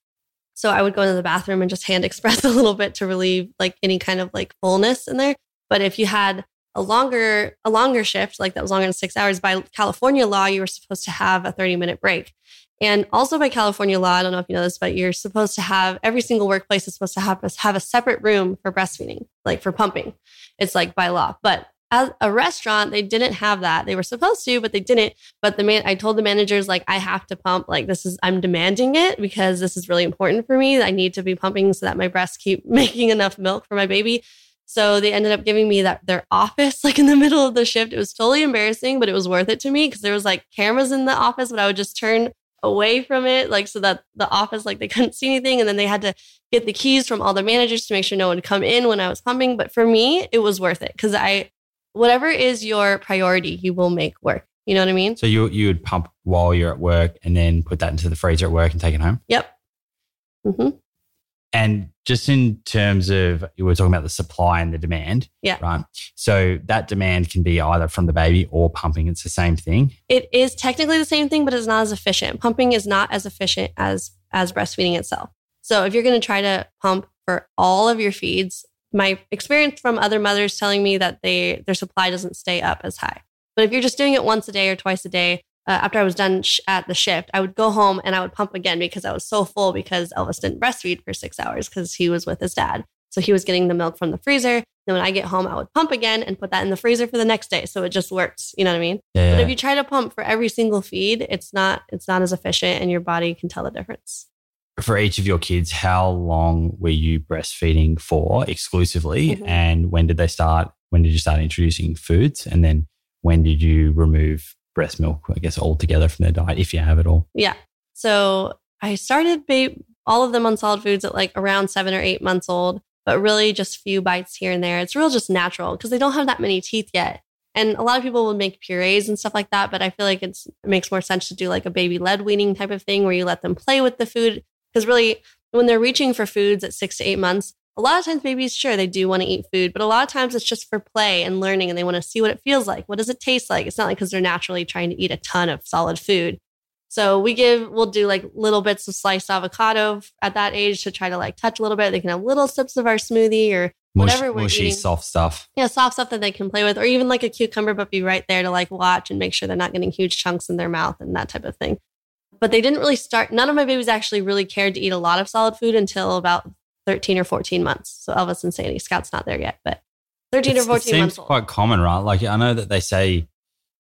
So I would go into the bathroom and just hand express [laughs] a little bit to relieve like any kind of like fullness in there. But if you had a longer a longer shift like that was longer than six hours by California law, you were supposed to have a 30 minute break. And also by California law, I don't know if you know this, but you're supposed to have every single workplace is supposed to have have a separate room for breastfeeding, like for pumping. It's like by law. But as a restaurant, they didn't have that. They were supposed to, but they didn't. But the man, I told the managers like I have to pump. Like this is, I'm demanding it because this is really important for me. I need to be pumping so that my breasts keep [laughs] making enough milk for my baby. So they ended up giving me that their office [laughs] like in the middle of the shift. It was totally embarrassing, but it was worth it to me because there was like cameras in the office, but I would just turn away from it, like so that the office like they couldn't see anything, and then they had to get the keys from all the managers to make sure no one come in when I was pumping. But for me, it was worth it because I, whatever is your priority, you will make work. You know what I mean? So you you would pump while you're at work and then put that into the freezer at work and take it home. Yep. Mm hmm And just in terms of you were talking about the supply and the demand, Yeah. right? So that demand can be either from the baby or pumping. It's the same thing. It is technically the same thing, but it's not as efficient. Pumping is not as efficient as as breastfeeding itself. So if you're going to try to pump for all of your feeds, my experience from other mothers telling me that they their supply doesn't stay up as high. But if you're just doing it once a day or twice a day, uh, after I was done sh- at the shift, I would go home and I would pump again because I was so full because Elvis didn't breastfeed for six hours because he was with his dad. So he was getting the milk from the freezer. Then when I get home, I would pump again and put that in the freezer for the next day. So it just works. You know what I mean? Yeah. But if you try to pump for every single feed, it's not it's not as efficient and your body can tell the difference. for each of your kids, how long were you breastfeeding for exclusively? Mhm. And when did they start? When did you start introducing foods? And then when did you remove breast milk, I guess, altogether from their diet, if you have it all? Yeah. So I started ba- all of them on solid foods at like around seven or eight months old, but really just a few bites here and there. It's real just natural because they don't have that many teeth yet. And a lot of people will make purees and stuff like that, but I feel like it's, it makes more sense to do like a baby led weaning type of thing where you let them play with the food. Because really, when they're reaching for foods at six to eight months, a lot of times babies, sure, they do want to eat food, but a lot of times it's just for play and learning and they want to see what it feels like. What does it taste like? It's not like because they're naturally trying to eat a ton of solid food. So we give, we'll do like little bits of sliced avocado at that age to try to like touch a little bit. They can have little sips of our smoothie or Whatever we're mushy, eating. soft stuff. yeah, soft stuff that they can play with, or even like a cucumber, but be right there to like watch and make sure they're not getting huge chunks in their mouth and that type of thing. But they didn't really start, none of my babies actually really cared to eat a lot of solid food until about 13 or 14 months. So Elvis and Sandy, Scout's not there yet, but 13 It's- or 14 it seems months old. quite common, right? Like I know that they say,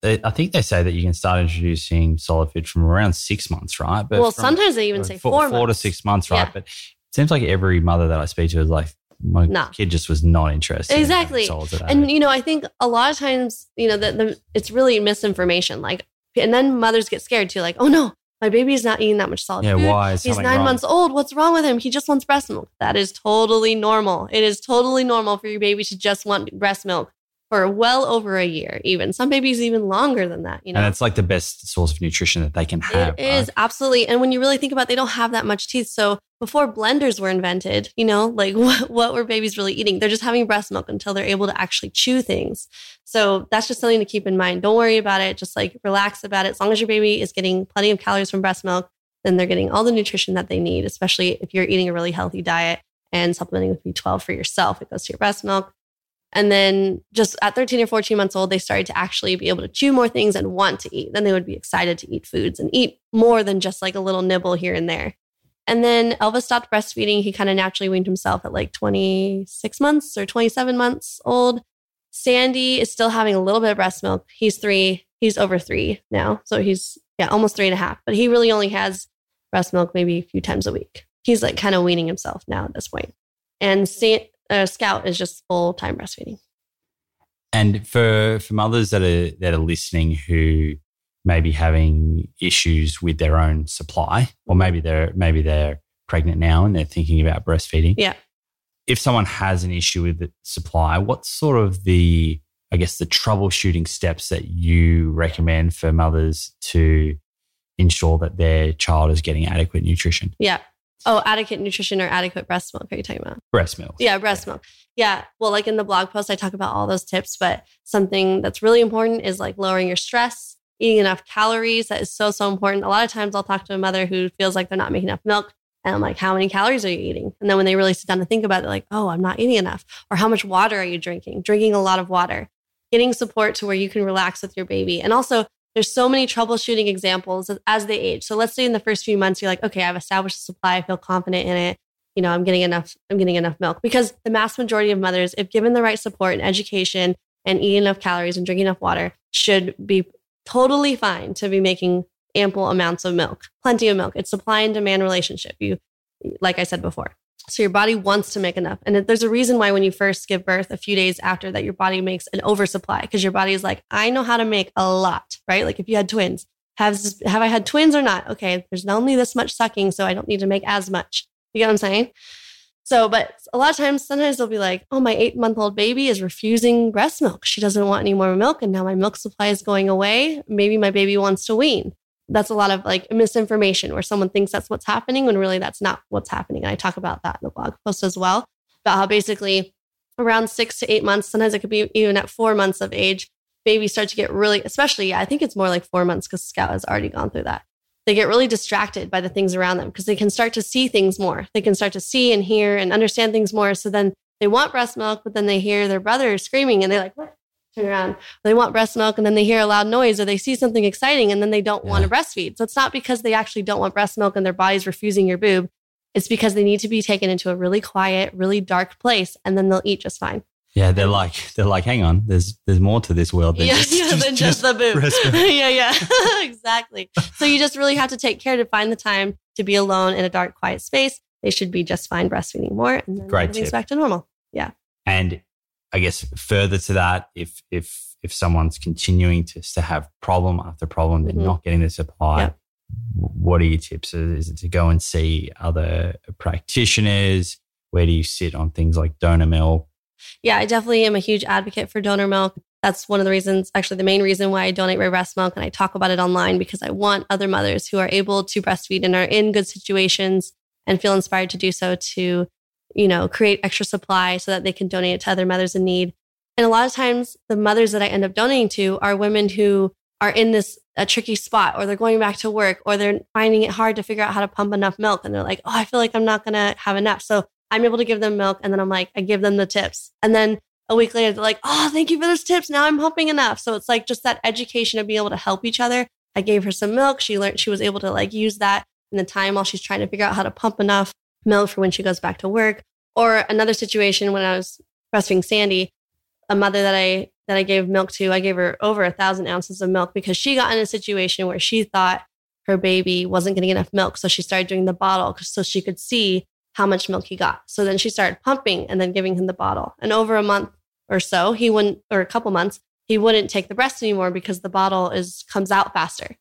they, I think they say that you can start introducing solid food from around six months, right? But well, from- sometimes they even uh, say four, four, four to six months, right? Yeah. But it seems like every mother that I speak to is like, my kid just was not interested. Exactly. And you know, I think a lot of times, you know, that the, it's really misinformation. Like And then mothers get scared too, like, oh no, my baby is not eating that much solid Yeah, food. why is He's nine wrong? months old. What's wrong with him? He just wants breast milk. That is totally normal. It is totally normal for your baby to just want breast milk for well over a year, even. Some babies even longer than that, you know. And it's like the best source of nutrition that they can have. It is right? absolutely. And when you really think about it, they don't have that much teeth. So before blenders were invented, you know, like [laughs] what, what were babies really eating? They're just having breast milk until they're able to actually chew things. So that's just something to keep in mind. Don't worry about it. Just like relax about it. As long as your baby is getting plenty of calories from breast milk, then they're getting all the nutrition that they need, especially if you're eating a really healthy diet and supplementing with B12 for yourself. It goes to your breast milk. And then just at 13 or 14 months old, they started to actually be able to chew more things and want to eat. Then they would be excited to eat foods and eat more than just like a little nibble here and there. And then Elvis stopped breastfeeding. He kind of naturally weaned himself at like 26 months or 27 months old. Sandy is still having a little bit of breast milk. He's three. He's over three now. So he's, yeah, almost three and a half. But he really only has breast milk maybe a few times a week. He's like kind of weaning himself now at this point. And Sa- uh, Scout is just full time breastfeeding. And for for mothers that are that are listening who may be having issues with their own supply, or maybe they're maybe they're pregnant now and they're thinking about breastfeeding. Yeah. If someone has an issue with the supply, what's sort of the I guess the troubleshooting steps that you recommend for mothers to ensure that their child is getting adequate nutrition? Yeah. Oh, adequate nutrition or adequate breast milk are you talking about? Breast milk. Yeah, breast milk. Yeah. Well, like in the blog post, I talk about all those tips, but something that's really important is like lowering your stress, eating enough calories. That is so, so important. A lot of times I'll talk to a mother who feels like they're not making enough milk. And I'm like, how many calories are you eating? And then when they really sit down to think about it, they're like, oh, I'm not eating enough. Or how much water are you drinking? Drinking a lot of water, getting support to where you can relax with your baby. And also, there's so many troubleshooting examples as they age. So let's say in the first few months, you're like, okay, I've established a supply. I feel confident in it. You know, I'm getting enough, I'm getting enough milk because the mass majority of mothers, if given the right support and education and eating enough calories and drinking enough water, should be totally fine to be making ample amounts of milk, plenty of milk. It's supply and demand relationship. You, like I said before. So your body wants to make enough. And there's a reason why when you first give birth, a few days after that, your body makes an oversupply because your body is like, I know how to make a lot, right? Like if you had twins, have, have I had twins or not? Okay, there's only this much sucking, so I don't need to make as much. You get what I'm saying? So, but a lot of times, sometimes they'll be like, oh, my eight month old baby is refusing breast milk. She doesn't want any more milk. And now my milk supply is going away. Maybe my baby wants to wean that's a lot of like misinformation where someone thinks that's what's happening when really that's not what's happening. And I talk about that in the blog post as well about how basically around six to eight months, sometimes it could be even at four months of age, babies start to get really, especially, I think it's more like four months because Scout has already gone through that. They get really distracted by the things around them because they can start to see things more. They can start to see and hear and understand things more. So then they want breast milk, but then they hear their brother screaming and they're like, what? Turn around. They want breast milk and then they hear a loud noise or they see something exciting and then they don't Yeah. want to breastfeed. So it's not because they actually don't want breast milk and their body's refusing your boob. It's because they need to be taken into a really quiet, really dark place and then they'll eat just fine. Yeah, they're like they're like, hang on, there's there's more to this world than yeah, just, [laughs] yeah, than just, the boob. [laughs] yeah, yeah, [laughs] exactly. So you just really have to take care to find the time to be alone in a dark, quiet space. They should be just fine breastfeeding more and then Great everything's tip. back to normal. Yeah. And I guess further to that, if if if someone's continuing to, to have problem after problem, they're Mhm. not getting the supply. Yep. What are your tips? Is it to go and see other practitioners? Where do you sit on things like donor milk? Yeah, I definitely am a huge advocate for donor milk. That's one of the reasons, actually, the main reason why I donate my breast milk and I talk about it online because I want other mothers who are able to breastfeed and are in good situations and feel inspired to do so to, you know, create extra supply so that they can donate it to other mothers in need. And a lot of times, the mothers that I end up donating to are women who are in this a tricky spot or they're going back to work or they're finding it hard to figure out how to pump enough milk and they're like, oh, I feel like I'm not to have enough. So I'm able to give them milk and then I'm like, I give them the tips. And then a week later, they're like, oh, thank you for those tips. Now I'm pumping enough. So it's like just that education of being able to help each other. I gave her some milk. She learned she was able to like use that in the time while she's trying to figure out how to pump enough milk for when she goes back to work. Or another situation when I was breastfeeding Sandy, a mother that I that I gave milk to, I gave her over a thousand ounces of milk because she got in a situation where she thought her baby wasn't getting enough milk. So she started doing the bottle so she could see how much milk he got. So then she started pumping and then giving him the bottle. And over a month or so, he wouldn't, or a couple months, he wouldn't take the breast anymore because the bottle is comes out faster.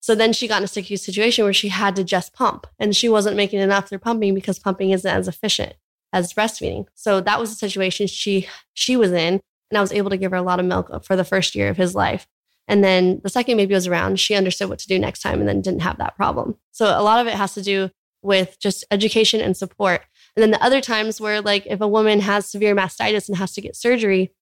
So then she got in a sticky situation where she had to just pump and she wasn't making enough through pumping because pumping isn't as efficient as breastfeeding. So that was the situation she she was in and I was able to give her a lot of milk for the first year of his life. And then the second baby was around, she understood what to do next time and then didn't have that problem. So a lot of it has to do with just education and support. And then the other times where, like, if a woman has severe mastitis and has to get surgery,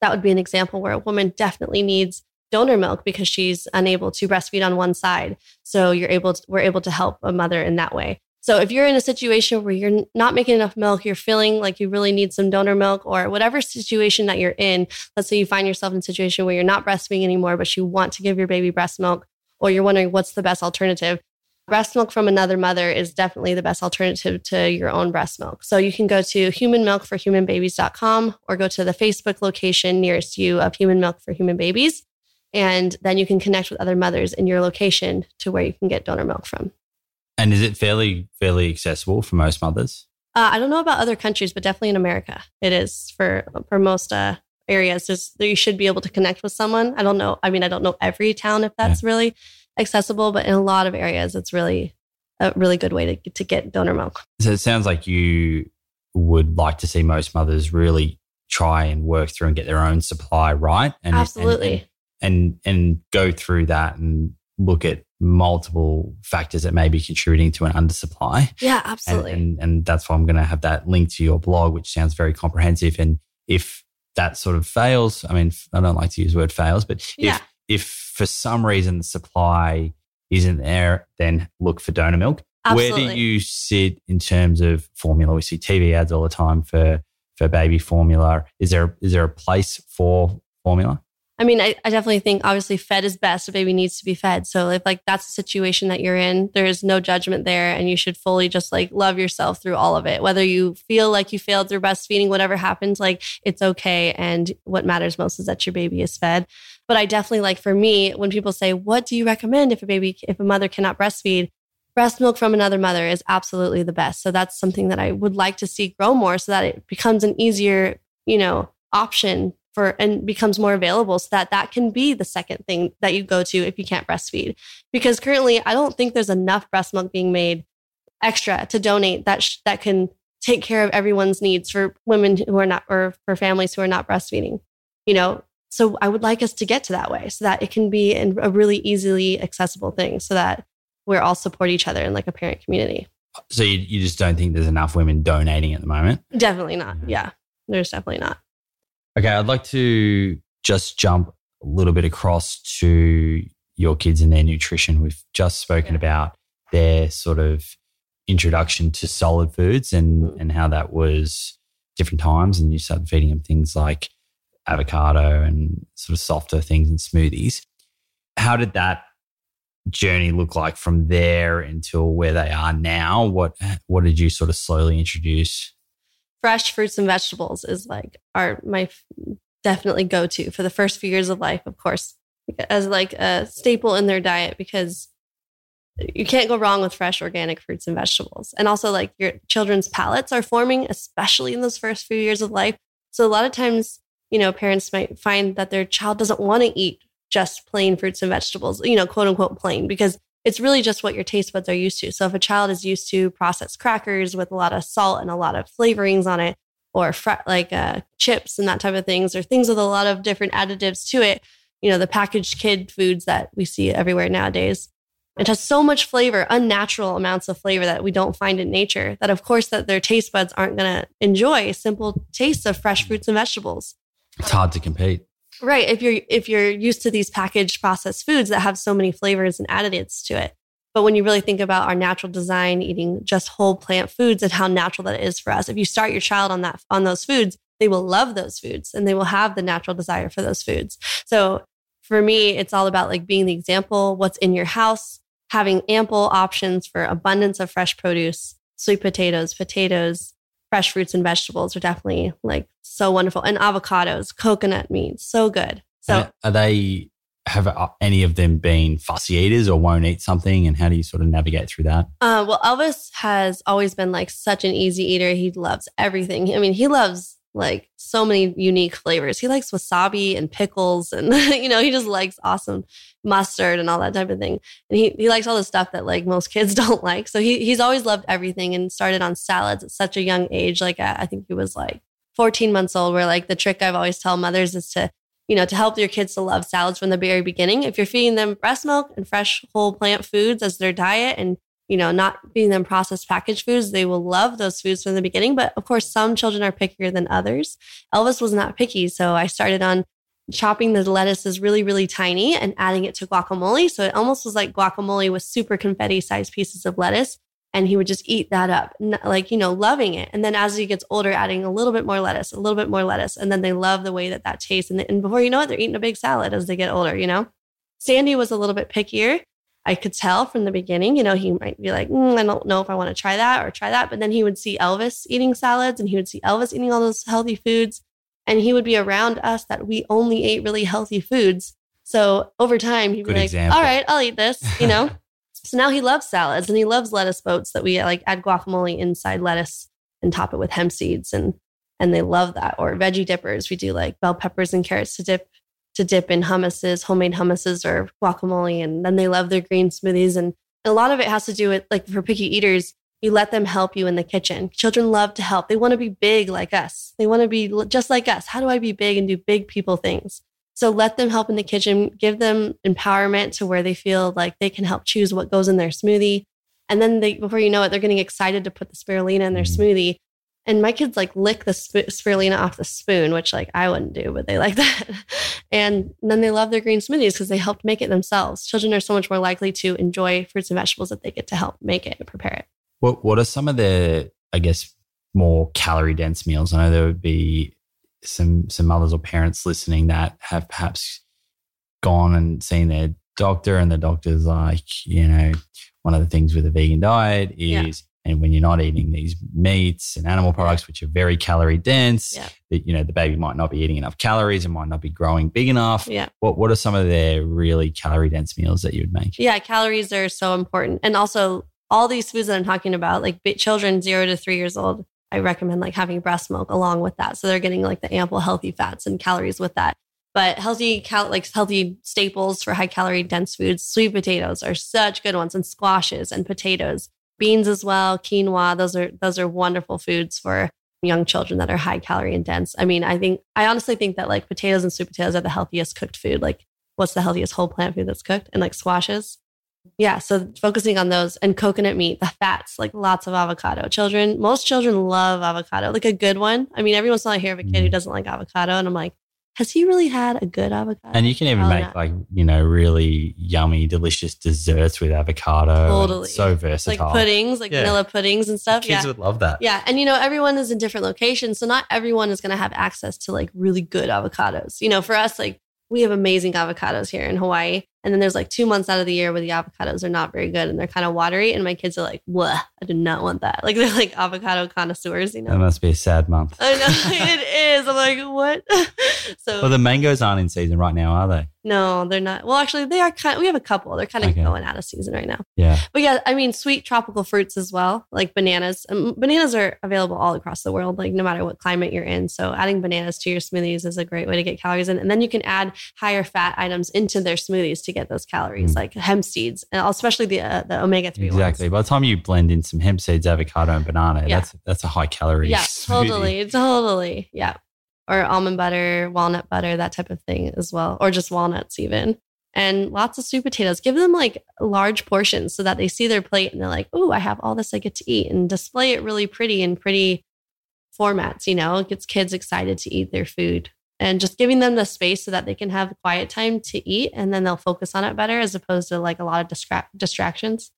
that would be an example where a woman definitely needs donor milk because she's unable to breastfeed on one side. So you're able to, we're able to help a mother in that way. So if you're in a situation where you're not making enough milk, you're feeling like you really need some donor milk or whatever situation that you're in, let's say you find yourself in a situation where you're not breastfeeding anymore, but you want to give your baby breast milk, or you're wondering what's the best alternative. Breast milk from another mother is definitely the best alternative to your own breast milk. So you can go to humanmilkforhumanbabies.com or go to the Facebook location nearest you of Human Milk for Human Babies. And then you can connect with other mothers in your location to where you can get donor milk from. And is it fairly fairly accessible for most mothers? Uh, I don't know about other countries, but definitely in America, it is for for most uh, areas. There's, you should be able to connect with someone. I don't know. I mean, I don't know every town if that's yeah. really accessible, but in a lot of areas, it's really a really good way to to get donor milk. So it sounds like you would like to see most mothers really try and work through and get their own supply right. And, Absolutely. And, and and and go through that and look at multiple factors that may be contributing to an undersupply. Yeah, absolutely. And, and, and that's why I'm going to have that link to your blog, which sounds very comprehensive. And if that sort of fails, I mean, I don't like to use the word fails, but if, yeah. if for some reason the supply isn't there, then look for donor milk. Absolutely. Where do you sit in terms of formula? We see TV ads all the time for for baby formula. Is there is there a place for formula? I mean, I, I definitely think obviously fed is best. A baby needs to be fed. So if like that's the situation that you're in, there is no judgment there. And you should fully just like love yourself through all of it. Whether you feel like you failed through breastfeeding, whatever happens, like it's okay. And what matters most is that your baby is fed. But I definitely like for me, when people say, what do you recommend if a baby, if a mother cannot breastfeed? Breast milk from another mother is absolutely the best. So that's something that I would like to see grow more so that it becomes an easier, you know, option for and becomes more available so that that can be the second thing that you go to if you can't breastfeed. Because currently i don't think there's enough breast milk being made extra to donate that sh- that can take care of everyone's needs for women who are not or for families who are not breastfeeding you know? So i would like us to get to that way so that it can be a really easily accessible thing so that we're all support each other in like a parent community. So you, you just don't think there's enough women donating at the moment? Definitely not. Mm-hmm. Yeah. There's definitely not Okay, I'd like to just jump a little bit across to your kids and their nutrition. We've just spoken yeah. about their sort of introduction to solid foods and, mm. and how that was different times. And you started feeding them things like avocado and sort of softer things and smoothies. How did that journey look like from there until where they are now? What what did you sort of slowly introduce fresh fruits and vegetables is like are my definitely go to for the first few years of life, of course, as like a staple in their diet because you can't go wrong with fresh organic fruits and vegetables. And also, like your children's palates are forming, especially in those first few years of life. So, a lot of times, you know, parents might find that their child doesn't want to eat just plain fruits and vegetables, you know, quote unquote plain, because it's really just what your taste buds are used to. So if a child is used to processed crackers with a lot of salt and a lot of flavorings on it, or fr- like uh, chips and that type of things, or things with a lot of different additives to it, you know, the packaged kid foods that we see everywhere nowadays. It has so much flavor, unnatural amounts of flavor that we don't find in nature. That of course that their taste buds aren't going to enjoy simple tastes of fresh fruits and vegetables. It's hard to compete. Right. If you're if you're used to these packaged processed foods that have so many flavors and additives to it. But when you really think about our natural design, eating just whole plant foods and how natural that is for us, if you start your child on that on those foods, they will love those foods and they will have the natural desire for those foods. So for me, it's all about like being the example, what's in your house, having ample options for abundance of fresh produce, sweet potatoes, potatoes, fresh fruits and vegetables are definitely like so wonderful. And avocados, coconut meat, so good. So are they have uh, any of them been fussy eaters or won't eat something and how do you sort of navigate through that uh, well elvis has always been like such an easy eater he loves everything i mean he loves like so many unique flavors. He likes wasabi and pickles and [laughs] you know, he just likes awesome mustard and all that type of thing. And he, he likes all the stuff that like most [laughs] kids don't like. So he, he's always loved everything and started on salads at such a young age. Like I think he was like 14 months old, where like the trick I've always tell mothers is to, you know, to help your kids to love salads from the very beginning. If you're feeding them breast milk and fresh whole plant foods as their diet and you know, not feeding them processed packaged foods. They will love those foods from the beginning. But of course, some children are pickier than others. Elvis was not picky. So I started on chopping the lettuces really, really tiny and adding it to guacamole. So it almost was like guacamole with super confetti sized pieces of lettuce. And he would just eat that up, like, you know, loving it. And then as he gets older, adding a little bit more lettuce, a little bit more lettuce. And then they love the way that that tastes. And, and before you know it, they're eating a big salad as they get older, you know? Sandy was a little bit pickier. I could tell from the beginning, you know, he might be like, mm, I don't know if I want to try that or try that. But then he would see Elvis eating salads and he would see Elvis eating all those healthy foods. And he would be around us that we only ate really healthy foods. So over time, he'd Good be like, example. all right, I'll eat this, you know? [laughs] so now he loves salads and he loves lettuce boats that we like add guacamole inside lettuce and top it with hemp seeds. And and they love that. Or veggie dippers. We do like bell peppers and carrots to dip to dip in hummuses, homemade hummuses or guacamole. And then they love their green smoothies. And a lot of it has to do with like for picky eaters, you let them help you in the kitchen. Children love to help. They want to be big like us. They want to be just like us. How do I be big and do big people things? So let them help in the kitchen, give them empowerment to where they feel like they can help choose what goes in their smoothie. And then they, before you know it, they're getting excited to put the spirulina in their Mhm. smoothie. And my kids like lick the sp- spirulina off the spoon, which like I wouldn't do, but they like [laughs] that. and then they love their green smoothies because they helped make it themselves. Children are so much more likely to enjoy fruits and vegetables that they get to help make it and prepare it. What What are some of the, I guess, more calorie dense meals? I know there would be some some mothers or parents listening that have perhaps gone and seen their doctor, and the doctor's like, you know, one of the things with a vegan diet is, Yeah. And when you're not eating these meats and animal products, which are very calorie dense, Yeah. that you know the baby might not be eating enough calories and might not be growing big enough. Yeah. What What are some of their really calorie dense meals that you would make? Yeah, calories are so important. And also, all these foods that I'm talking about, like children zero to three years old, I recommend like having breast milk along with that. So they're getting like the ample healthy fats and calories with that. But healthy, cal- like healthy staples for high calorie dense foods, sweet potatoes are such good ones, and squashes and potatoes, beans as well, quinoa. Those are those are wonderful foods for young children that are high calorie and dense. I mean, I think I honestly think that like potatoes and sweet potatoes are the healthiest cooked food. Like, what's the healthiest whole plant food that's cooked? And like squashes. Yeah, so focusing on those and coconut meat, the fats, like lots of avocado. Children, most children love avocado, like a good one. I mean, every once in a while I hear of a kid who Mm. doesn't like avocado, and I'm like, has he really had a good avocado? And you can even Probably make not. like, you know, really yummy, delicious desserts with avocado. Totally. it's so like versatile. puddings, like Yeah. vanilla puddings and stuff. Kids yeah. would love that. Yeah. And you know, everyone is in different locations. So not everyone is going to have access to like really good avocados. You know, for us, like we have amazing avocados here in Hawaii. And then there's like two months out of the year where the avocados are not very good and they're kind of watery. And my kids are like, what? I do not want that. Like they're like avocado connoisseurs, you know. That must be a sad month. I know [laughs] it is. I'm like, what? [laughs] so Well, the mangoes aren't in season right now, are they? no, they're not. Well, actually, they are kind. we have a couple. They're kind of Okay. going out of season right now. Yeah. But yeah, I mean, sweet tropical fruits as well, like bananas. Um, bananas are available all across the world, like no matter what climate you're in. So adding bananas to your smoothies is a great way to get calories in. And then you can add higher fat items into their smoothies to get those calories, Mm. like hemp seeds, and especially the uh, the omega three Exactly. By the time you blend in some hemp seeds, avocado, and banana, Yeah. that's that's a high calorie. Yeah, [laughs] smoothie. totally, totally. Yeah, or almond butter, walnut butter, that type of thing as well, or just walnuts even. And lots of sweet potatoes. Give them like large portions so that they see their plate and they're like, "Oh, I have all this I get to eat," and display it really pretty in pretty formats. You know, it gets kids excited to eat their food. And just giving them the space so that they can have quiet time to eat, and then they'll focus on it better, as opposed to like a lot of distra- distractions.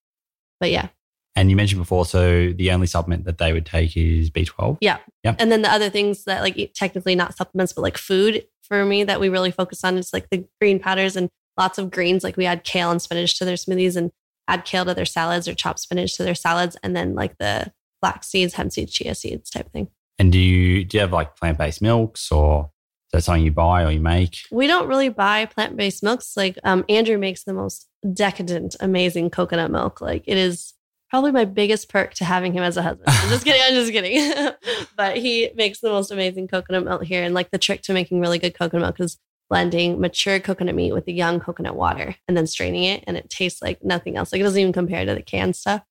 But yeah, And you mentioned before, so the only supplement that they would take is B12. Yeah. Yeah. And then the other things that like technically not supplements, but like food for me that we really focus on is like the green powders and lots of greens. Like we add kale and spinach to their smoothies and add kale to their salads or chop spinach to their salads. And then like the flax seeds, hemp seeds, chia seeds type thing. And do you do you have like plant based milks or that something you buy or you make? We don't really buy plant based milks. Like um, Andrew makes the most decadent, amazing coconut milk. Like it is probably my biggest perk to having him as a husband. I'm just kidding. I'm just kidding. [laughs] but he makes the most amazing coconut milk here. And like the trick to making really good coconut milk is blending mature coconut meat with the young coconut water and then straining it. And it tastes like nothing else. Like it doesn't even compare to the canned stuff.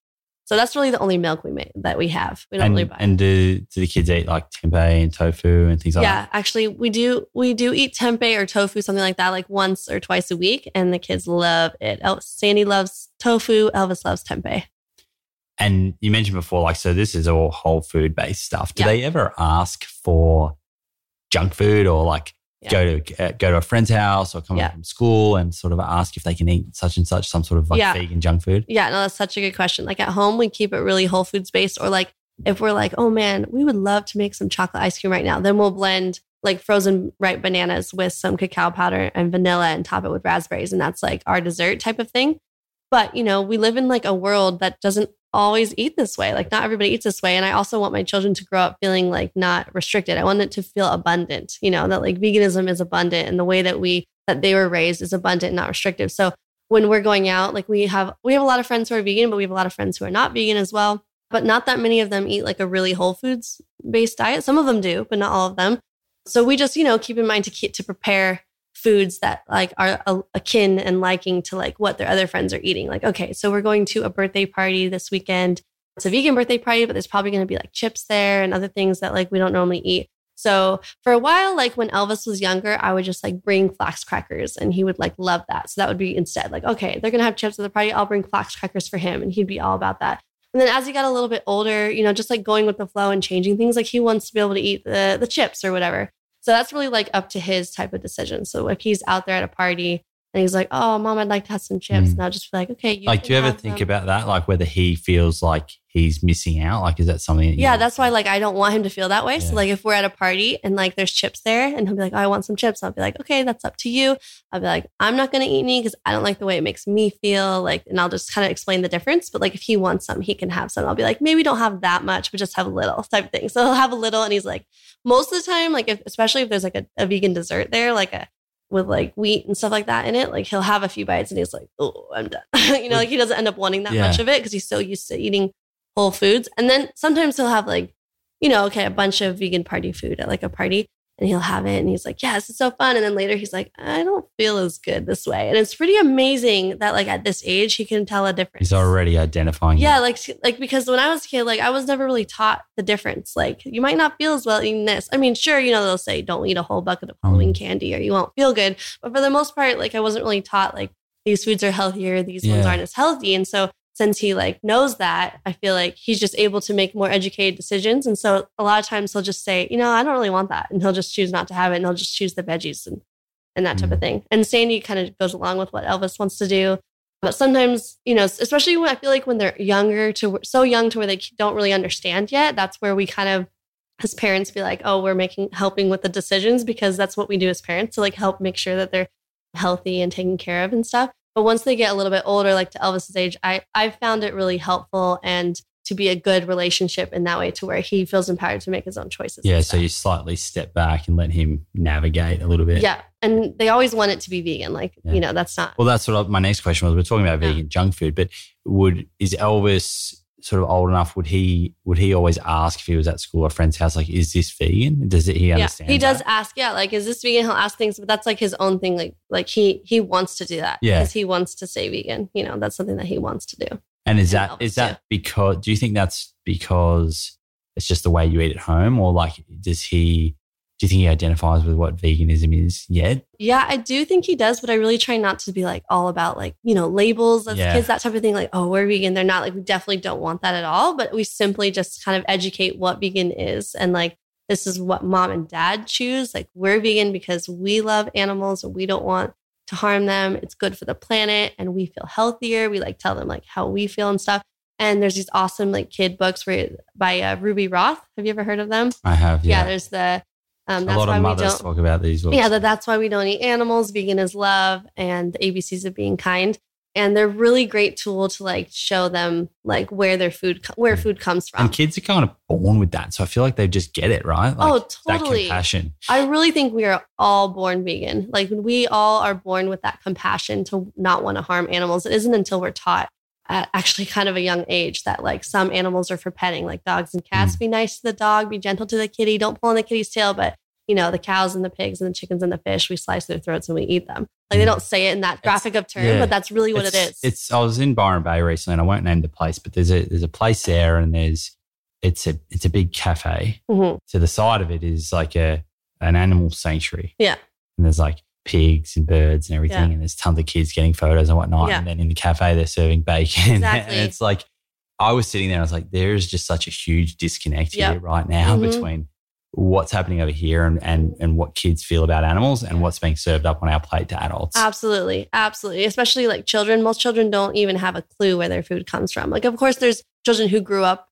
So that's really the only milk we make that we have. We don't and, really buy. And do, do the kids eat like tempeh and tofu and things like yeah, that? Yeah, actually, we do. We do eat tempeh or tofu, something like that, like once or twice a week, and the kids love it. El- Sandy loves tofu. Elvis loves tempeh. And you mentioned before, like, so this is all whole food based stuff. Do Yeah. they ever ask for junk food or like Yeah. go to uh, go to a friend's house or come Yeah. from school and sort of ask if they can eat such and such, some sort of like Yeah. vegan junk food? Yeah, no, that's such a good question. Like at home, we keep it really whole foods based, or like if we're like, oh man, we would love to make some chocolate ice cream right now, then we'll blend like frozen ripe bananas with some cacao powder and vanilla and top it with raspberries. And that's like our dessert type of thing. But, you know, we live in like a world that doesn't always eat this way. Like not everybody eats this way. And I also want my children to grow up feeling like not restricted. I want it to feel abundant, you know, that like veganism is abundant and the way that we, that they were raised is abundant, not restrictive. So when we're going out, like we have, we have a lot of friends who are vegan, but we have a lot of friends who are not vegan as well. But not that many of them eat like a really whole foods based diet. Some of them do, but not all of them. So we just, you know, keep in mind to keep, to prepare foods that like are a- akin and liking to like what their other friends are eating. Like, okay, so we're going to a birthday party this weekend. It's a vegan birthday party, but there's probably going to be like chips there and other things that like we don't normally eat. So for a while, like when Elvis was younger, I would just like bring flax crackers and he would like love that. So that would be instead like, okay, they're going to have chips at the party. I'll bring flax crackers for him. And he'd be all about that. And then as he got a little bit older, you know, just like going with the flow and changing things, like he wants to be able to eat the, the chips or whatever. So that's really like up to his type of decision. So if he's out there at a party and he's like, "Oh, mom, I'd like to have some chips," Mm. and I'll just be like, "Okay." You like, do you ever think them." about that? Like, whether he feels like he's missing out? Like, is that something that Yeah, that's why like I don't want him to feel that way. Yeah. So like if we're at a party and like there's chips there and he'll be like, oh, I want some chips. I'll be like, okay, that's up to you. I'll be like, I'm not gonna eat any because I don't like the way it makes me feel. Like, and I'll just kind of explain the difference. But like if he wants some, he can have some. I'll be like, maybe don't have that much, but just have a little type of thing. So he'll have a little and he's like, most of the time, like if, especially if there's like a, a vegan dessert there, like a with like wheat and stuff like that in it, like he'll have a few bites and he's like, oh, I'm done. [laughs] you know, like he doesn't end up wanting that Yeah. much of it because he's so used to eating whole foods. And then sometimes he'll have like, you know, okay, a bunch of vegan party food at like a party and he'll have it and he's like, yes, it's so fun. And then later he's like, I don't feel as good this way. And it's pretty amazing that like at this age, he can tell a difference. He's already identifying. it. Yeah, like like because when I was a kid, like I was never really taught the difference. Like you might not feel as well eating this. I mean, sure, you know they'll say don't eat a whole bucket of mm-hmm. Halloween candy or you won't feel good. But for the most part, like I wasn't really taught like these foods are healthier, these ones aren't as healthy. And so since he like knows that, I feel like he's just able to make more educated decisions. And so a lot of times he'll just say, you know, I don't really want that, and he'll just choose not to have it, and he'll just choose the veggies and and that type of Mm. thing. And Sandy kind of goes along with what Elvis wants to do. But sometimes, you know, especially when I feel like when they're younger to so young to where they don't really understand yet, that's where we kind of as parents be like, oh, we're making helping with the decisions because that's what we do as parents to like help make sure that they're healthy and taken care of and stuff. But once they get a little bit older, like to Elvis's age, I I found it really helpful and to be a good relationship in that way to where he feels empowered to make his own choices. Yeah. So you slightly step back and let him navigate a little bit. yeah. And they always want it to be vegan. Like, Yeah. you know, that's not Well, that's what I, my next question was. We're talking about Yeah. vegan junk food, but would is Elvis sort of old enough? Would he would he always ask if he was at school or a friend's house, like, is this vegan? Does it, he understand? Yeah, he does that? ask. Yeah, like is this vegan? He'll ask things, but that's like his own thing. Like like he he wants to do that. Yeah. because he wants to say vegan. You know, that's something that he wants to do. And is that is that because? Do you think that's because it's just the way you eat at home, or like does he? Do you think he identifies with what veganism is yet? Yeah, I do think he does, but I really try not to be like all about like you know labels as Yeah. kids, that type of thing. Like oh, we're vegan. They're not. Like we definitely don't want that at all. But we simply just kind of educate what vegan is and like. This is what mom and dad choose. Like, we're vegan because we love animals and we don't want to harm them. It's good for the planet and we feel healthier. We like tell them like how we feel and stuff. And there's these awesome like kid books where, by uh, Ruby Roth. Have you ever heard of them? I have. Yeah, Yeah. there's the um, a that's lot why of we mothers don't. talk about these. Yeah, that that's why we don't eat animals. Vegan is love, and the ABCs of being kind. And they're really great tool to like show them like where their food where food comes from. and kids are kind of born with that, so I feel like they just get it right. Like, oh, that totally. compassion. I really think we are all born vegan. Like we all are born with that compassion to not want to harm animals. It isn't until we're taught at actually kind of a young age that like some animals are for petting, like dogs and cats. Mm. Be nice to the dog, be gentle to the kitty. Don't pull on the kitty's tail, but you know, the cows and the pigs and the chickens and the fish, we slice their throats and we eat them. Like they Mm. don't say it in that graphic of term, yeah. but that's really what it's, it is. It's I was in Byron Bay recently, and I won't name the place, but there's a there's a place there, and there's it's a it's a big cafe. Mhm. To the side of it is like a an animal sanctuary. Yeah. and there's like pigs and birds and everything, Yeah. and there's tons of kids getting photos and whatnot. Yeah. And then in the cafe, they're serving bacon, [laughs] Exactly. and it's like I was sitting there, and I was like, there is just such a huge disconnect Yep. here right now Mhm. between what's happening over here and, and and what kids feel about animals and what's being served up on our plate to adults. Absolutely. Absolutely. Especially like children. Most children don't even have a clue where their food comes from. Like, of course, there's children who grew up,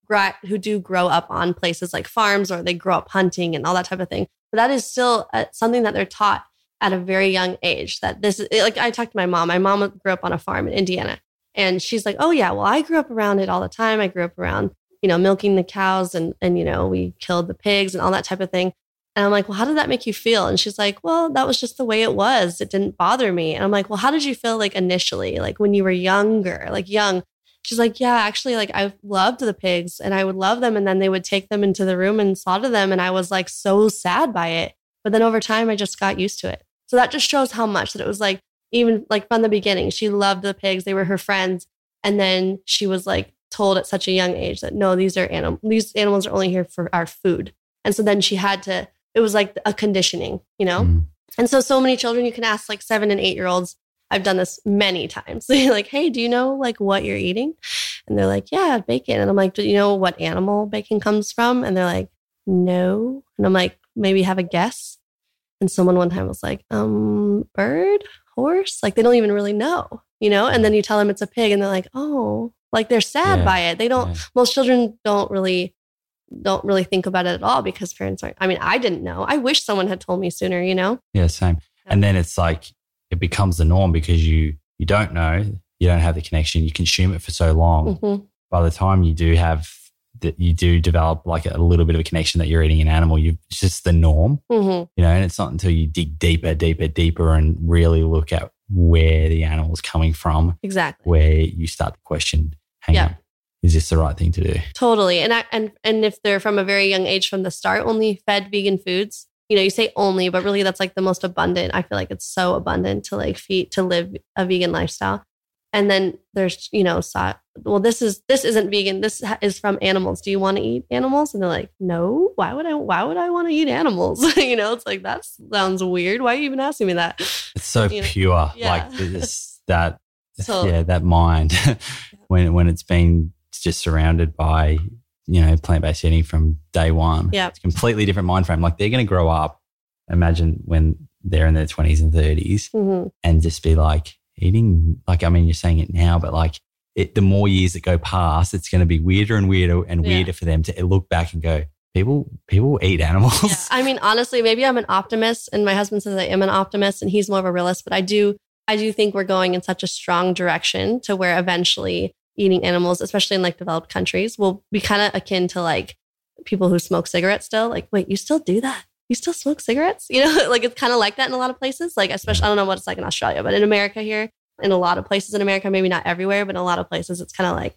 who do grow up on places like farms or they grow up hunting and all that type of thing. But that is still uh, something that they're taught at a very young age that this is like, I talked to my mom. My mom grew up on a farm in Indiana. And she's like, oh, yeah, well, I grew up around it all the time. I grew up around, you know, milking the cows and, and, you know, we killed the pigs and all that type of thing. And I'm like, well, how did that make you feel? And she's like, well, that was just the way it was. It didn't bother me. And I'm like, well, how did you feel like initially, like when you were younger, like young? She's like, yeah, actually, like I loved the pigs and I would love them. And then they would take them into the room and slaughter them. And I was like so sad by it. But then over time, I just got used to it. So that just shows how much that it was like, even like from the beginning, she loved the pigs. They were her friends. And then she was like told at such a young age that no, these are animals, these animals are only here for our food. And so then she had to, it was like a conditioning, you know? Mm. And so, so many children, you can ask like seven and eight year olds. I've done this many times. [laughs] They're like, hey, do you know like what you're eating? And they're like, yeah, bacon. And I'm like, do you know what animal bacon comes from? And they're like, no. And I'm like, maybe have a guess. And someone one time was like, um, bird, horse? Like they don't even really know, you know? And then you tell them it's a pig and they're like, oh, like they're sad Yeah. by it. They don't, Yeah. most children don't really don't really think about it at all because parents aren't i mean i didn't know i wish someone had told me sooner you know Yeah, same. And then it's like it becomes the norm because you you don't know, you don't have the connection, you consume it for so long. Mhm. By the time you do have that you do develop like a little bit of a connection that you're eating an animal, you it's just the norm, Mhm. you know, and it's not until you dig deeper, deeper, deeper and really look at where the animal's coming from, exactly where you start to question, hang Yeah. on, is this the right thing to do? totally and I, and and if they're from a very young age from the start only fed vegan foods you know you say only but really that's like the most abundant i feel like it's so abundant to like feed to live a vegan lifestyle and then there's you know well this is this isn't vegan this is from animals do you want to eat animals and they're like no why would i why would i want to eat animals [laughs] you know it's like that sounds weird why are you even asking me that It's so You pure, yeah. like this, that, [laughs] So- yeah, that mind [laughs] when when it's been just surrounded by you know plant based eating from day one. Yeah. it's a completely different mind frame. Like they're going to grow up. Imagine when they're in their twenties and thirties, Mhm. and just be like eating. Like I mean, you're saying it now, but like it, the more years that go past, it's going to be weirder and weirder and Yeah. weirder for them to look back and go, people people eat animals. Yeah, I mean, honestly, maybe I'm an optimist, and my husband says I am an optimist, and he's more of a realist. But I do, I do think we're going in such a strong direction to where eventually eating animals, especially in like developed countries, will be kind of akin to like people who smoke cigarettes still. Like, wait, you still do that? You still smoke cigarettes? You know, [laughs] like it's kind of like that in a lot of places. Like, especially, I don't know what it's like in Australia, but in America here, in a lot of places in America, maybe not everywhere, but in a lot of places, it's kind of like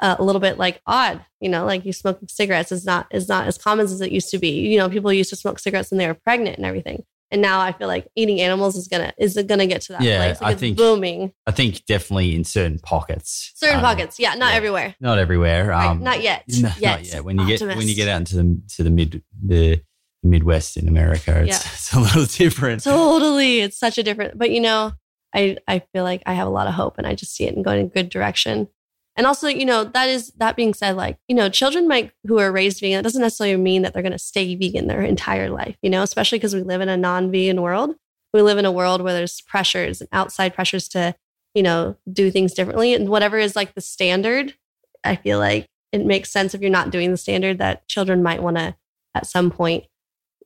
uh, a little bit like odd, you know, like you smoking cigarettes is not is not as common as it used to be. You know, people used to smoke cigarettes when they were pregnant and everything. And now I feel like eating animals is gonna is gonna get to that Yeah, place. Like I it's think- booming. I think definitely in certain pockets, Certain um, pockets, yeah, not yeah. everywhere. not everywhere. Right, Um, not yet. [laughs] No, yet. Not yet. When you get when you get out into the to the mid the Midwest in America, it's, Yeah. it's a little different. Totally. It's such a different, but you know, I, I feel like I have a lot of hope and I just see it and going in a good direction. And also, you know, that is, that being said, like, you know, children might, who are raised vegan, that doesn't necessarily mean that they're going to stay vegan their entire life, you know, especially because we live in a non vegan world. We live in a world where there's pressures and outside pressures to, you know, do things differently. And whatever is like the standard, I feel like it makes sense if you're not doing the standard that children might want to at some point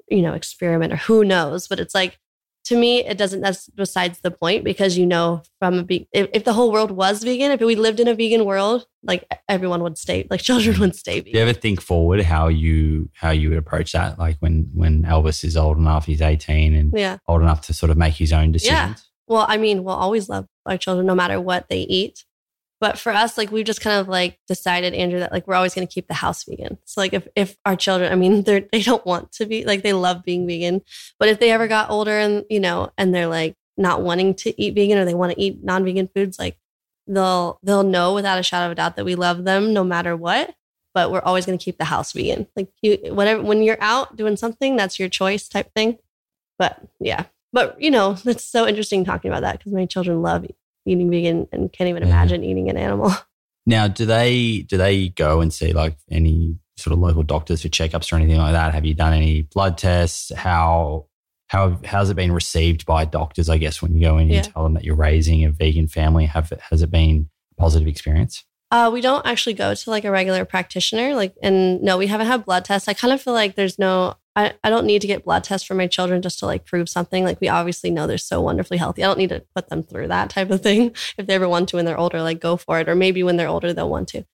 you know, experiment or who knows. But it's like, to me, it doesn't, that's besides the point because you know, from a, ve- if, if the whole world was vegan, if we lived in a vegan world, like everyone would stay, like [laughs] children would stay Do you vegan. ever think forward how you how you would approach that? Like when when Elvis is old enough, he's eighteen and Yeah. old enough to sort of make his own decisions. Yeah. Well, I mean, we'll always love our children no matter what they eat. But for us, like we've just kind of like decided, Andrew, that like we're always going to keep the house vegan. So like if if our children, I mean, [laughs] they're they don't want to be like they love being vegan, but if they ever got older and you know and they're like not wanting to eat vegan or they want to eat non-vegan foods, like they'll they'll know without a shadow of a doubt that we love them no matter what. But we're always going to keep the house vegan. Like you, whatever when you're out doing something, that's your choice type thing. But yeah, but you know, it's so interesting talking about that because my children love eating vegan and can't even Yeah. imagine eating an animal. [laughs] Now, do they do they go and see like any sort of local doctors for checkups or anything like that? Have you done any blood tests? How how how's it been received by doctors? I guess when you go in, and Yeah. you tell them that you're raising a vegan family. Have has it been a positive experience? Uh, we don't actually go to like a regular practitioner. Like, and no, we haven't had blood tests. I kind of feel like there's no, I, I don't need to get blood tests for my children just to like prove something. Like, we obviously know they're so wonderfully healthy. I don't need to put them through that type of thing. [laughs] If they ever want to when they're older, like go for it. Or maybe when they're older, they'll want to.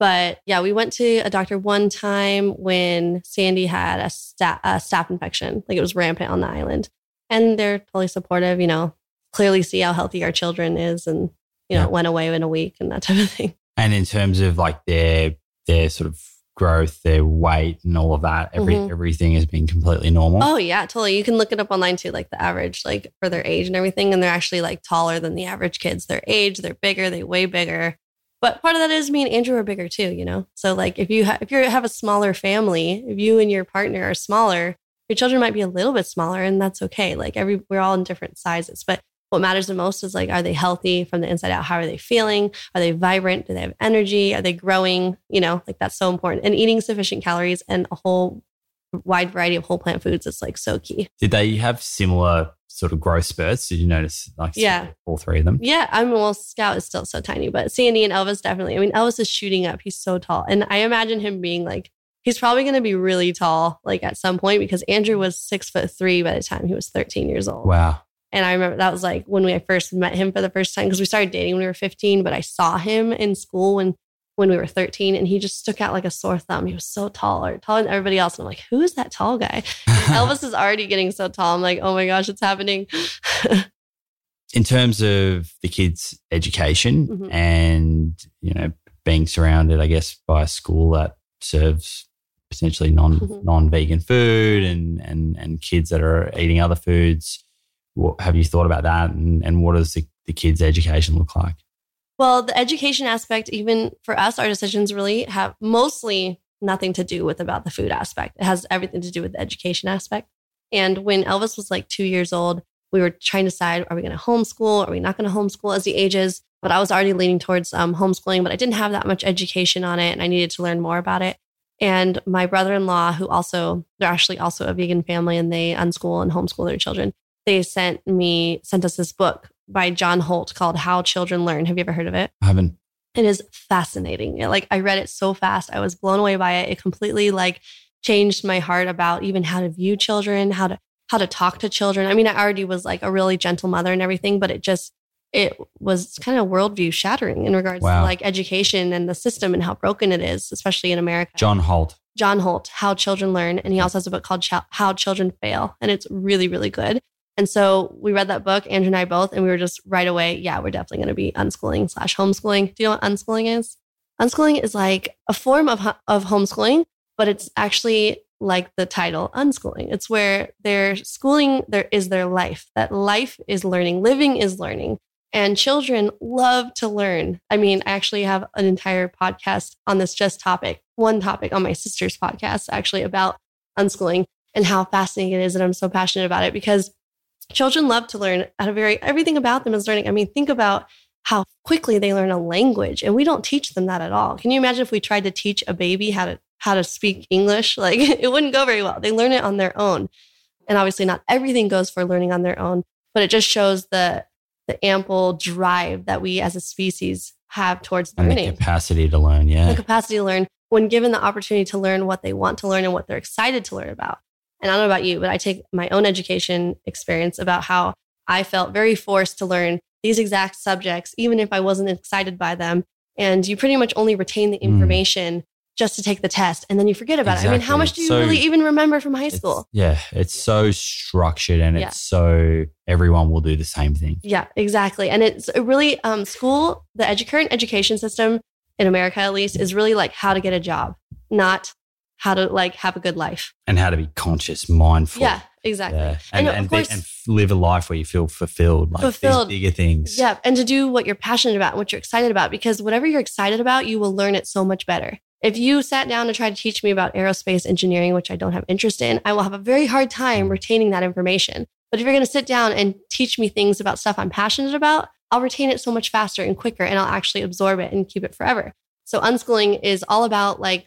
But yeah, we went to a doctor one time when Sandy had a, sta- a staph infection. Like it was rampant on the island. And they're totally supportive, you know, clearly see how healthy our children is. And, you know, Yeah. it went away in a week and that type of thing. And in terms of like their their sort of growth, their weight, and all of that, every Mhm. everything has been completely normal. Oh yeah, totally. You can look it up online too, like the average, like for their age and everything. And they're actually like taller than the average kids. Their age, they're bigger, they weigh bigger. But part of that is me and Andrew are bigger too, you know. So like if you ha- if you have a smaller family, if you and your partner are smaller, your children might be a little bit smaller, and that's okay. Like every we're all in different sizes, but what matters the most is like are they healthy from the inside out? How are they feeling? Are they vibrant? Do they have energy? Are they growing? You know, like that's so important. And eating sufficient calories and a whole wide variety of whole plant foods is like so key. Did they have similar sort of growth spurts? Did you notice like Yeah. all three of them? Yeah, I mean, well, Scout is still so tiny, but Sandy and Elvis definitely. I mean, Elvis is shooting up. He's so tall. And I imagine him being like, he's probably going to be really tall, like at some point, because Andrew was six foot three by the time he was 13 years old. Wow. And I remember that was like when we first met him for the first time, because we started dating when we were 15, but I saw him in school when when we were 13 and he just stuck out like a sore thumb. He was so tall or taller than everybody else. And I'm like, who is that tall guy? [laughs] Elvis is already getting so tall. I'm like, oh my gosh, it's happening. [laughs] in terms of the kids' education Mhm. and you know being surrounded, I guess, by a school that serves potentially non Mhm. non vegan food and and and kids that are eating other foods. What, have you thought about that? And and what does the, the kids' education look like? Well, the education aspect, even for us, our decisions really have mostly nothing to do with about the food aspect. It has everything to do with the education aspect. And when Elvis was like two years old, we were trying to decide: are we going to homeschool? Are we not going to homeschool as he ages? But I was already leaning towards um, homeschooling, but I didn't have that much education on it, and I needed to learn more about it. And my brother-in-law, who also they're actually also a vegan family, and they unschool and homeschool their children. They sent me sent us this book by John Holt called How Children Learn. Have you ever heard of it? I haven't. It is fascinating. It- like I read it so fast. I was blown away by it. It completely like changed my heart about even how to view children, how to how to talk to children. I mean, I already was like a really gentle mother and everything, but it just it was kind of worldview shattering in regards Wow. to like education and the system and how broken it is, especially in America. John Holt. John Holt, How Children Learn. And he also has a book called Ch- How Children Fail. And it's really, really good. And so we read that book, Andrew and I both, and we were just right away, yeah, we're definitely going to be unschooling slash homeschooling. Do you know what unschooling is? Unschooling is like a form of, of homeschooling, but it's actually like the title unschooling. It's where their schooling there is their life. That life is learning, living is learning. And children love to learn. I mean, I actually have an entire podcast on this just topic, one topic on my sister's podcast, actually about unschooling and how fascinating it is. And I'm so passionate about it because children love to learn at a very, everything about them is learning. I mean, think about how quickly they learn a language and we don't teach them that at all. Can you imagine if we tried to teach a baby how to, how to speak English? [laughs] Like it wouldn't go very well. They learn it on their own. And obviously not everything goes for learning on their own, but it just shows the, the ample drive that we as a species have towards And the capacity to learn, yeah. the capacity to learn when given the opportunity to learn what they want to learn and what they're excited to learn about. And I don't know about you, but I take my own education experience about how I felt very forced to learn these exact subjects, even if I wasn't excited by them. And you pretty much only retain the Mm. information just to take the test and then you forget about it. I mean, how much do you So really even remember from high school? yeah, it's so structured and Yeah. it's so everyone will do the same thing. Yeah, exactly. And it's a really um, school, the edu- current education system in America, at least, is really like how to get a job, not how to like have a good life. And how to be conscious, mindful. Yeah, exactly. Yeah. And, And and, of be- course- and live a life where you feel fulfilled, like Fulfilled. these bigger things. Yeah, and to do what you're passionate about and what you're excited about, because whatever you're excited about, you will learn it so much better. If you sat down to try to teach me about aerospace engineering, which I don't have interest in, I will have a very hard time mm. retaining that information. But if you're going to sit down and teach me things about stuff I'm passionate about, I'll retain it so much faster and quicker, and I'll actually absorb it and keep it forever. So unschooling is all about like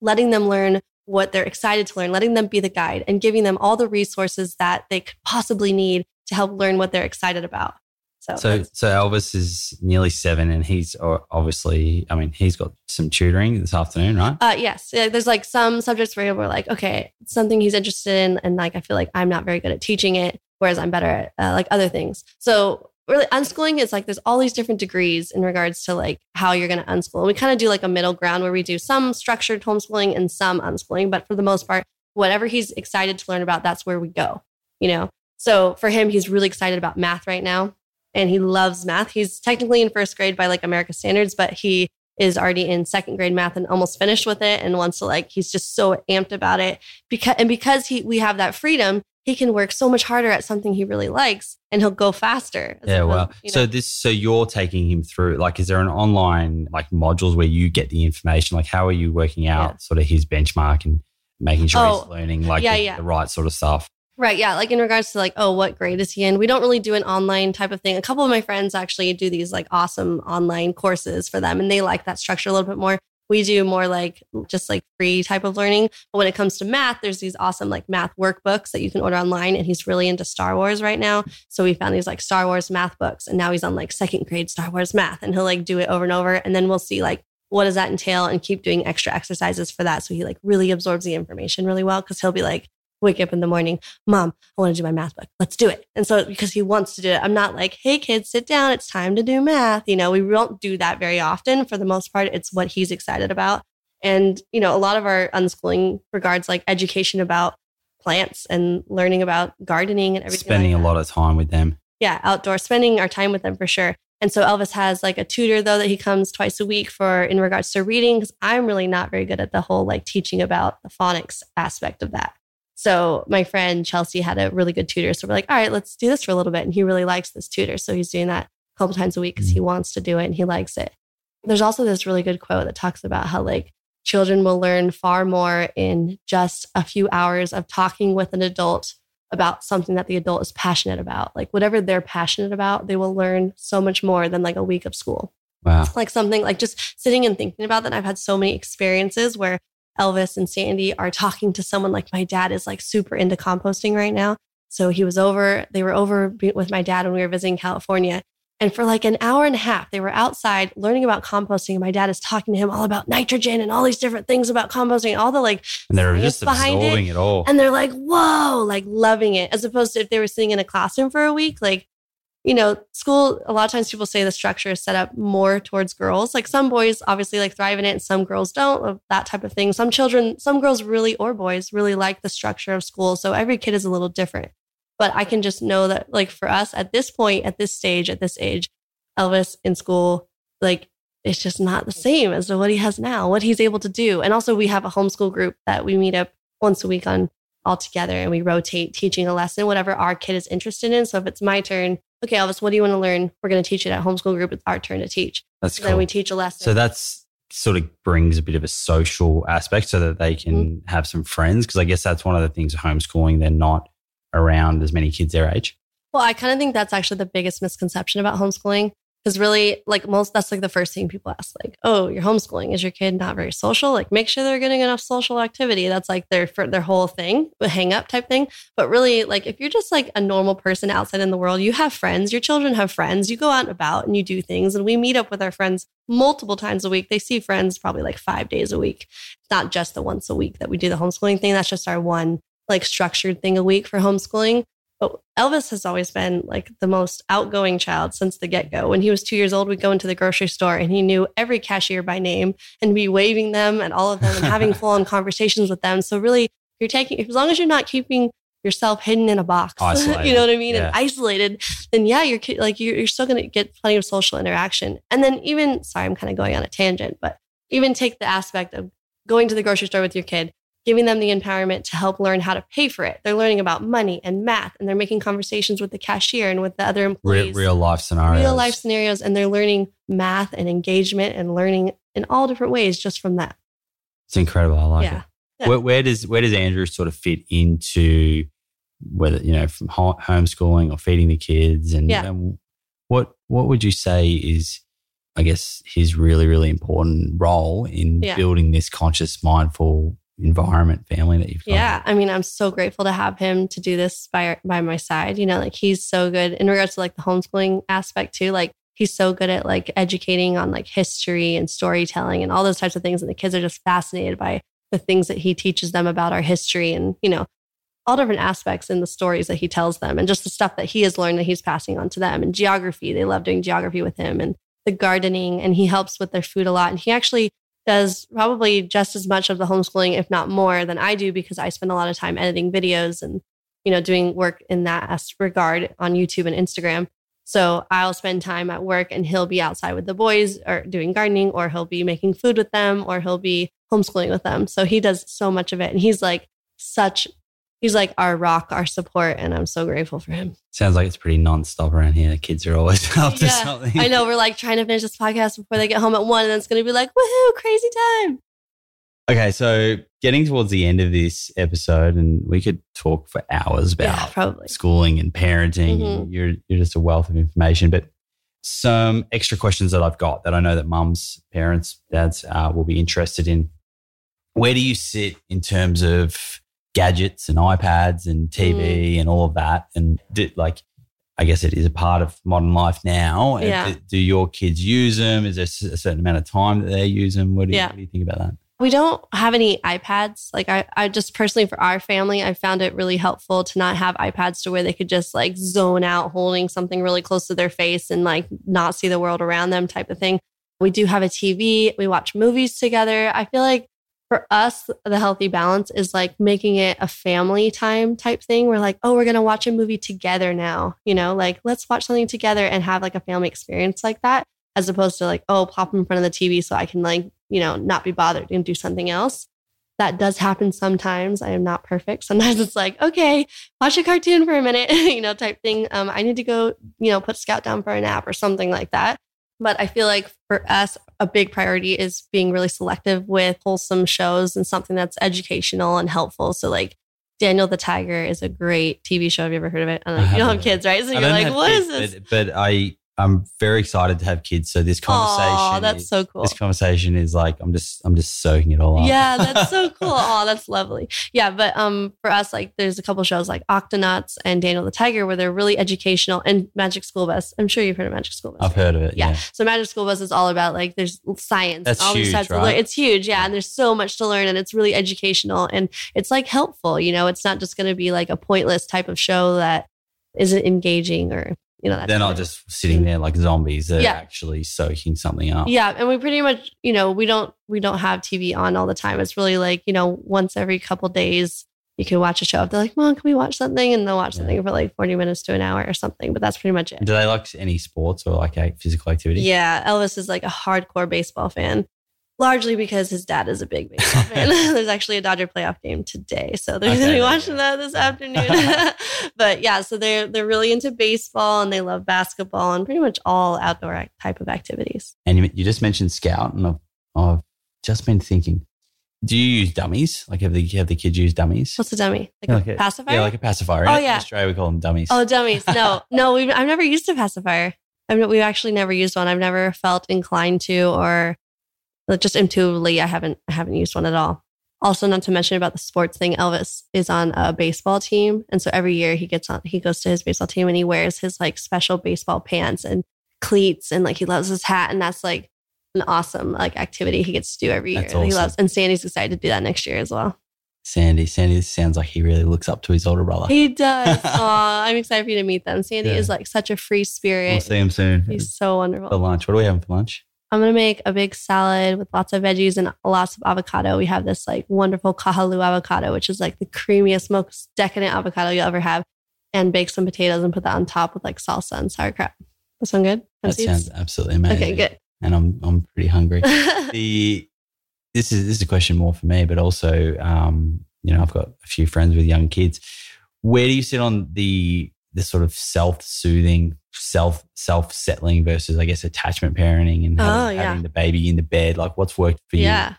letting them learn what they're excited to learn, letting them be the guide, and giving them all the resources that they could possibly need to help learn what they're excited about. So, So, so Elvis is nearly seven, and he's obviously, I mean, he's got some tutoring this afternoon, right? Uh, yes, Yeah, there's like some subjects where we're like, okay, something he's interested in, and like I feel like I'm not very good at teaching it, whereas I'm better at uh, like other things. So really, unschooling is like there's all these different degrees in regards to like how you're going to unschool. We kind of do like a middle ground where we do some structured homeschooling and some unschooling, but for the most part, whatever he's excited to learn about, that's where we go. You know, so for him, he's really excited about math right now, and he loves math. He's technically in first grade by like America standards, but he is already in second grade math and almost finished with it and wants to like he's just so amped about it because and because he we have that freedom he can work so much harder at something he really likes and he'll go faster Yeah, well, you know. so this, so you're taking him through, like, is there an online like modules where you get the information? Like, how are you working out Yeah. sort of his benchmark and making sure Oh, he's learning like yeah, the, yeah. the right sort of stuff? right yeah like in regards to like oh what grade is he in we don't really do an online type of thing a couple of my friends actually do these like awesome online courses for them and they like that structure a little bit more we do more like just like free type of learning. But when it comes to math there's these awesome like math workbooks that you can order online and he's really into star wars right now. So we found these like star wars math books and now he's on like second grade star wars math and he'll like do it over and over and then we'll see like what does that entail and keep doing extra exercises for that. So he like really absorbs the information really well because he'll be like wake up in the morning mom i want to do my math book. Let's do it. And so because he wants to do it i'm not like hey kids sit down. It's time to do math. You know we don't do that very often. For the most part it's what he's excited about. And you know a lot of our unschooling regards like education about plants and learning about gardening and everything Spending like a lot of time with them. yeah, outdoor, spending our time with them for sure. And so Elvis has like a tutor though that he comes twice a week for in regards to reading because I'm really not very good at the whole like teaching about the phonics aspect of that. So my friend Chelsea had a really good tutor. So we're like, all right, let's do this for a little bit. And he really likes this tutor. So he's doing that a couple times a week because he mm-hmm. wants to do it and he likes it. There's also this really good quote that talks about how like children will learn far more in just a few hours of talking with an adult about something that the adult is passionate about. Like whatever they're passionate about, they will learn so much more than like a week of school. Wow. Like something like just sitting and thinking about that. I've had so many experiences where Elvis and Sandy are talking to someone like my dad is like super into composting right now. So he was over, they were over with my dad when we were visiting California. And for like an hour and a half, they were outside learning about composting. And my dad is talking to him all about nitrogen and all these different things about composting, all the like And they're just behind it. absorbing it, all. and they're like, whoa, like loving it. As opposed to if they were sitting in a classroom for a week, like, you know, school, a lot of times people say the structure is set up more towards girls. Like some boys obviously like thrive in it and some girls don't, that type of thing. Some children, some girls really, or boys really like the structure of school. So every kid is a little different. But I can just know that, like, for us at this point, at this stage, at this age, Elvis in school, like, it's just not the same as what he has now, what he's able to do. And also, we have a homeschool group that we meet up once a week on all together and we rotate teaching a lesson, whatever our kid is interested in. So if it's my turn, okay, Elvis, what do you want to learn? We're going to teach it at homeschool group. It's our turn to teach. That's So cool. Then we teach a lesson. So that's sort of brings a bit of a social aspect so that they can Mm-hmm. have some friends. Cause I guess that's one of the things of homeschooling. They're not around as many kids their age. Well, I kind of think that's actually the biggest misconception about homeschooling. Because really, like most, that's like the first thing people ask, like, "Oh, you're homeschooling. Is your kid not very social? Like, make sure they're getting enough social activity." That's like their their whole thing, the hang up type thing. But really, like, if you're just like a normal person outside in the world, you have friends. Your children have friends. You go out and about and you do things. And we meet up with our friends multiple times a week. They see friends probably like five days a week. It's not just the once a week that we do the homeschooling thing. That's just our one like structured thing a week for homeschooling. But Elvis has always been like the most outgoing child since the get go. When he was two years old, we'd go into the grocery store and he knew every cashier by name and be waving them and all of them and having [laughs] full on conversations with them. So, really, you're taking, as long as you're not keeping yourself hidden in a box, [laughs] you know what I mean, Yeah. and isolated, then yeah, you're like, you're, you're still going to get plenty of social interaction. And then, even, sorry, I'm kind of going on a tangent, but even take the aspect of going to the grocery store with your kid giving them the empowerment to help learn how to pay for it. They're learning about money and math, and they're making conversations with the cashier and with the other Real, employees. real life scenarios. real life scenarios, and they're learning math and engagement and learning in all different ways just from that. It's incredible. I like yeah. it. Yeah. Where, where does where does Andrew sort of fit into whether you know from homeschooling or feeding the kids and, Yeah. and what what would you say is I guess his really really important role in building this conscious mindful environment family that you've got? Yeah, I mean, I'm so grateful to have him to do this by by my side. You know, like he's so good in regards to like the homeschooling aspect too. Like he's so good at like educating on like history and storytelling and all those types of things, and the kids are just fascinated by the things that he teaches them about our history and you know all different aspects in the stories that he tells them and just the stuff that he has learned that he's passing on to them and geography they love doing geography with him and the gardening and he helps with their food a lot and he actually does probably just as much of the homeschooling, if not more, than I do because I spend a lot of time editing videos and you know doing work in that as- regard on YouTube and Instagram. So I'll spend time at work and he'll be outside with the boys or doing gardening, or he'll be making food with them, or he'll be homeschooling with them. So he does so much of it, and he's like such. He's like our rock, our support, and I'm so grateful for him. Sounds like it's pretty non-stop around here. The kids are always [laughs] up to Yeah, something. I know we're like trying to finish this podcast before they get home at one, and then it's gonna be like, woohoo, crazy time. Okay, so getting towards the end of this episode, and we could talk for hours about Yeah, schooling and parenting. Mhm. You're you're just a wealth of information. But some extra questions that I've got that I know that mums, parents, dads uh, will be interested in. Where do you sit in terms of gadgets and iPads and TV Mm. and all of that? And do, like, I guess it is a part of modern life now. Yeah. Do, your kids use them? Is there a certain amount of time that they use them? What do you, what do you think about that? We don't have any iPads. Like I, I just personally for our family, I found it really helpful to not have iPads to where they could just like zone out holding something really close to their face and like not see the world around them type of thing. We do have a TV. We watch movies together. I feel like for us, the healthy balance is like making it a family time type thing. We're like, oh, we're going to watch a movie together now. You know, like let's watch something together and have like a family experience like that, as opposed to like, oh, pop in front of the TV so I can like, you know, not be bothered and do something else. That does happen sometimes. I am not perfect. Sometimes it's like, okay, watch a cartoon for a minute, [laughs] you know, type thing. Um, I need to go, you know, put Scout down for a nap or something like that. But I feel like for us, a big priority is being really selective with wholesome shows and something that's educational and helpful. So, like, Daniel the Tiger is a great TV show. Have you ever heard of it? And I like, you don't haven't. kids, right? So I you're like, have what is kids, this? But, but I I'm very excited to have kids. So this conversation, Oh, that's is- so cool. This conversation is like I'm just I'm just soaking it all up. Yeah, that's so [laughs] cool. Oh, that's lovely. Yeah, but um, for us, like, there's a couple shows like Octonauts and Daniel the Tiger where they're really educational, and Magic School Bus. I'm sure you've heard of Magic School Bus. I've heard of it. Yeah. Yeah. So Magic School Bus is all about like there's science. That's all huge, right? It's huge, yeah. And there's so much to learn, and it's really educational, and it's like helpful. You know, it's not just going to be like a pointless type of show that isn't engaging or you know. They're not just sitting there like zombies. They're Yeah. actually soaking something up. Yeah, and we pretty much, you know, we don't we don't have TV on all the time. It's really like, you know, once every couple days you can watch a show. If they're like, Mom, can we watch something? And they'll watch Yeah. something for like 40 minutes to an hour or something. But that's pretty much it. Do they like any sports or like a physical activity? Yeah, Elvis is like a hardcore baseball fan. Largely because his dad is a big baseball fan. [laughs] [laughs] There's actually a Dodger playoff game today, so they're Okay, going to be watching that this afternoon. [laughs] but yeah, so they're they're really into baseball and they love basketball and pretty much all outdoor act- type of activities. And you, you just mentioned Scout, and I've, I've just been thinking. Do you use dummies? Like have the have the kids use dummies? What's a dummy? Like Yeah, a like a- pacifier? Yeah, like a pacifier. Oh, In yeah. Australia we call them dummies. Oh, dummies. No, no, we've, I've never used a pacifier. I've, we've actually never used one. I've never felt inclined to, or just intuitively, I haven't, I haven't used one at all. Also, not to mention about the sports thing, Elvis is on a baseball team, and so every year he gets on, he goes to his baseball team and he wears his like special baseball pants and cleats, and like he loves his hat, and that's like an awesome like activity he gets to do every year. That He loves, and Sandy's excited to do that next year as well. Sandy. Sandy sounds like he really looks up to his older brother. He does. [laughs] Aw, I'm excited for you to meet them. Sandy Yeah. is like such a free spirit. We'll see him soon He's so for wonderful. lunch. What are we having for lunch? I'm gonna make a big salad with lots of veggies and lots of avocado. We have this like wonderful Kahaluu avocado, which is like the creamiest, most decadent avocado you'll ever have, and bake some potatoes and put that on top with like salsa and sauerkraut. That sound good? That Seeds? sounds absolutely amazing. okay. Good. And I'm I'm pretty hungry. [laughs] the this is this is a question more for me, but also um, you know I've got a few friends with young kids. Where do you sit on the the sort of self soothing, self self settling versus I guess attachment parenting and oh, having, Oh, yeah. having the baby in the bed? Like what's worked for you? Yeah.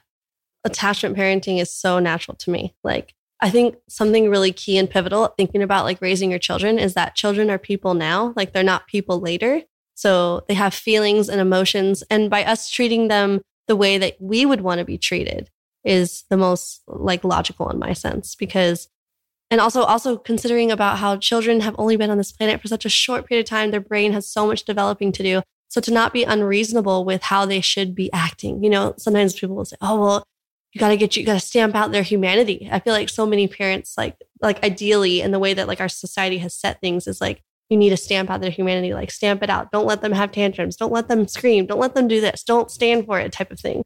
Attachment parenting is so natural to me. Like, I think something really key and pivotal at thinking about like raising your children is that children are people now, like they're not people later. So they have feelings and emotions. And by us treating them the way that we would want to be treated is the most like logical in my sense because and also also considering about how children have only been on this planet for such a short period of time their brain has so much developing to do. So to not be unreasonable with how they should be acting you know sometimes people will say oh well you got to get you got to stamp out their humanity. I feel like so many parents like like ideally in the way that like our society has set things is like you need to stamp out their humanity like stamp it out. Don't let them have tantrums. Don't let them scream. Don't let them do this. Don't stand for it type of thing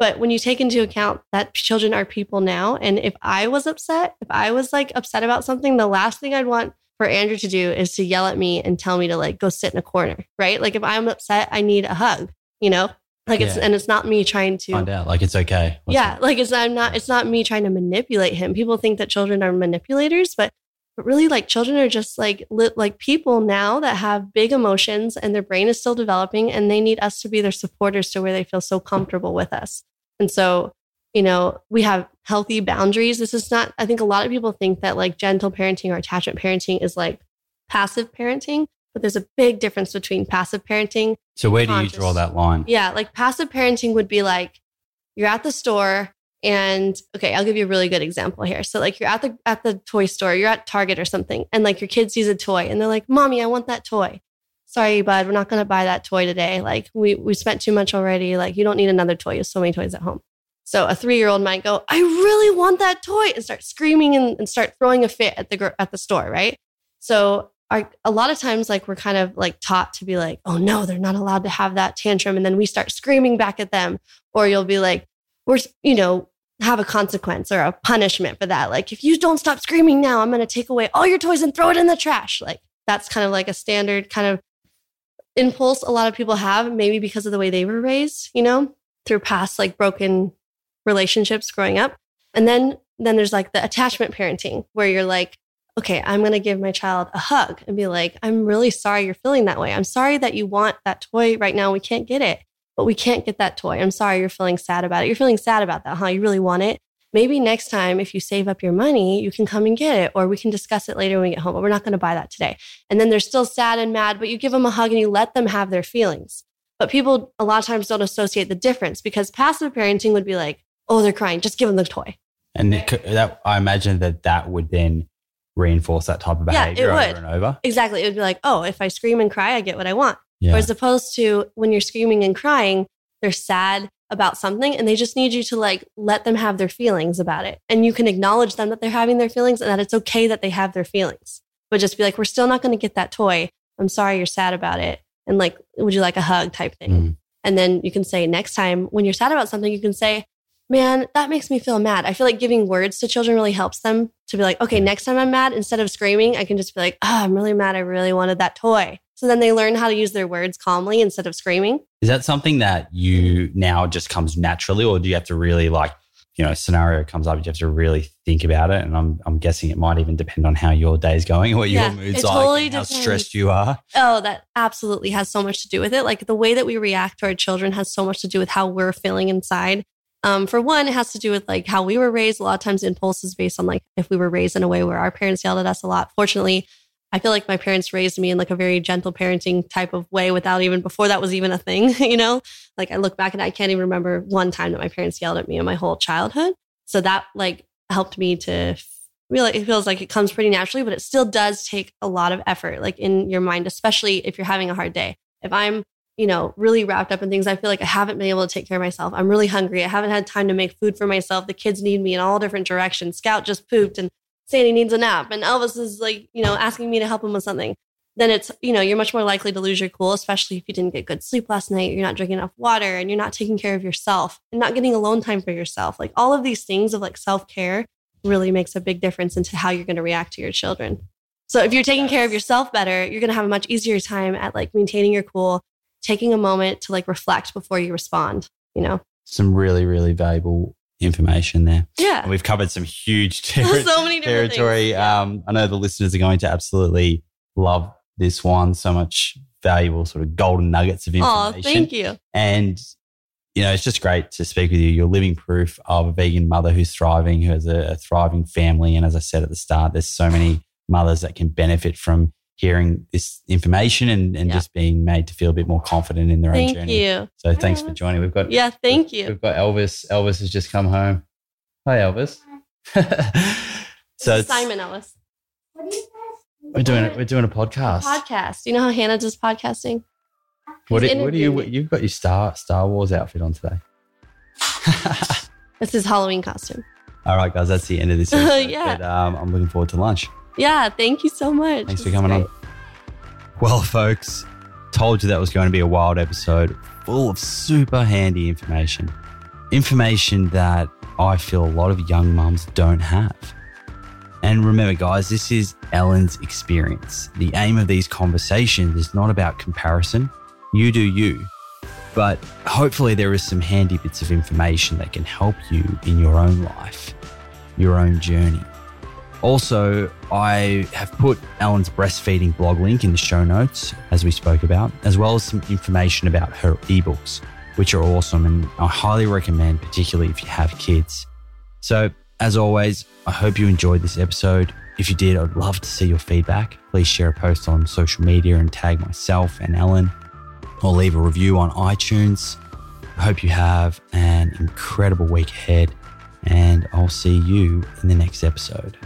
but when you take into account that children are people now, and if I was upset, if I was like upset about something, the last thing I'd want for Andrew to do is to yell at me and tell me to like go sit in a corner, right? Like if I'm upset, I need a hug, you know? Like it's Yeah. and it's not me trying to Find out. Like it's okay. What's yeah, like it's I'm not it's not me trying to manipulate him. People think that children are manipulators, but but really like children are just like li- like people now that have big emotions and their brain is still developing and they need us to be their supporters to where they feel so comfortable with us. And so, you know, we have healthy boundaries. This is not I think a lot of people think that like gentle parenting or attachment parenting is like passive parenting, but there's a big difference between passive parenting So where do you draw that line? yeah, like passive parenting would be like you're at the store and okay, I'll give you a really good example here. So like you're at the at the toy store, you're at Target or something, and like your kid sees a toy and they're like, "Mommy, I want that toy." Sorry, bud, we're not going to buy that toy today. Like we we spent too much already. Like you don't need another toy. You have so many toys at home. So a three year old might go, "I really want that toy," and start screaming and, and start throwing a fit at the at the store, right? So our, a lot of times, like we're kind of like taught to be like, oh no, they're not allowed to have that tantrum. And then we start screaming back at them. Or you'll be like, we're, you know, have a consequence or a punishment for that. Like, if you don't stop screaming now, I'm going to take away all your toys and throw it in the trash. Like, that's kind of like a standard kind of impulse a lot of people have, maybe because of the way they were raised, you know, through past like broken relationships growing up. And then, then there's like the attachment parenting where you're like, okay, I'm going to give my child a hug and be like, I'm really sorry you're feeling that way. I'm sorry that you want that toy right now. We can't get it, but we can't get that toy. I'm sorry you're feeling sad about it. You're feeling sad about that, huh? You really want it. Maybe next time, if you save up your money, you can come and get it, or we can discuss it later when we get home, but we're not going to buy that today. And then they're still sad and mad, but you give them a hug and you let them have their feelings. But people a lot of times don't associate the difference because passive parenting would be like, oh, they're crying, just give them the toy. And could- that, I imagine that that would then reinforce that type of Yeah, it behavior would. over and over. Exactly. It would be like, oh, if I scream and cry, I get what I want. Yeah. Whereas opposed to when you're screaming and crying, they're sad about something and they just need you to like let them have their feelings about it. And you can acknowledge them that they're having their feelings and that it's okay that they have their feelings. But just be like, we're still not going to get that toy. I'm sorry you're sad about it. And like, would you like a hug type thing? Mm. And then you can say next time when you're sad about something, you can say, man, that makes me feel mad. I feel like giving words to children really helps them to be like, okay, next time I'm mad, instead of screaming, I can just be like, oh, I'm really mad. I really wanted that toy. So then they learn how to use their words calmly instead of screaming. Is that something that you now just comes naturally, or do you have to really like, you know, scenario comes up, you have to really think about it? And I'm, I'm guessing it might even depend on how your day's going, what Yeah, your mood's like, totally how depends. stressed you are. Oh, that absolutely has so much to do with it. Like the way that we react to our children has so much to do with how we're feeling inside. Um, for one, it has to do with like how we were raised. A lot of times, impulse is based on like if we were raised in a way where our parents yelled at us a lot. Fortunately, I feel like my parents raised me in like a very gentle parenting type of way without even before that was even a thing, [laughs] you know? Like I look back and I can't even remember one time that my parents yelled at me in my whole childhood. So that like helped me to really it feels like it comes pretty naturally, but it still does take a lot of effort like in your mind, especially if you're having a hard day. If I'm, you know, really wrapped up in things. I feel like I haven't been able to take care of myself. I'm really hungry. I haven't had time to make food for myself. The kids need me in all different directions. Scout just pooped and Sandy needs a nap and Elvis is like, you know, asking me to help him with something. Then it's, you know, you're much more likely to lose your cool, especially if you didn't get good sleep last night, you're not drinking enough water, and you're not taking care of yourself and not getting alone time for yourself. Like all of these things of like self care really makes a big difference into how you're going to react to your children. So if you're taking care of yourself better, you're going to have a much easier time at like maintaining your cool, taking a moment to like reflect before you respond, you know? Some really, really valuable information there. Yeah. And we've covered some huge ter- [laughs] so many territory. Um, I know the listeners are going to absolutely love this one. So much valuable sort of golden nuggets of information. Oh, thank you. And you know, it's just great to speak with you. You're living proof of a vegan mother who's thriving, who has a, a thriving family. And as I said at the start, there's so many mothers that can benefit from hearing this information and, and yeah. just being made to feel a bit more confident in their thank own journey. Thank you. So thanks for joining. We've got yeah, thank you. We've got Elvis. Elvis has just come home. Hi, Elvis. [laughs] so Simon Ellis. We're doing it. We're doing a podcast. Podcast. You know how Hannah does podcasting? What, do, what do you? You've got your Star Star Wars outfit on today. It's his Halloween costume. [laughs] All right, guys, that's the end of this. Episode, [laughs] yeah. But, um, I'm looking forward to lunch. Yeah, thank you so much. Thanks for coming on. Well, folks, told you that was going to be a wild episode full of super handy information. Information that I feel a lot of young mums don't have. And remember, guys, this is Ellen's experience. The aim of these conversations is not about comparison. You do you. But hopefully, there is some handy bits of information that can help you in your own life, your own journey. Also, I have put Ellen's breastfeeding blog link in the show notes, as we spoke about, as well as some information about her ebooks, which are awesome and I highly recommend, particularly if you have kids. So, as always, I hope you enjoyed this episode. If you did, I'd love to see your feedback. Please share a post on social media and tag myself and Ellen, or leave a review on iTunes. I hope you have an incredible week ahead, and I'll see you in the next episode.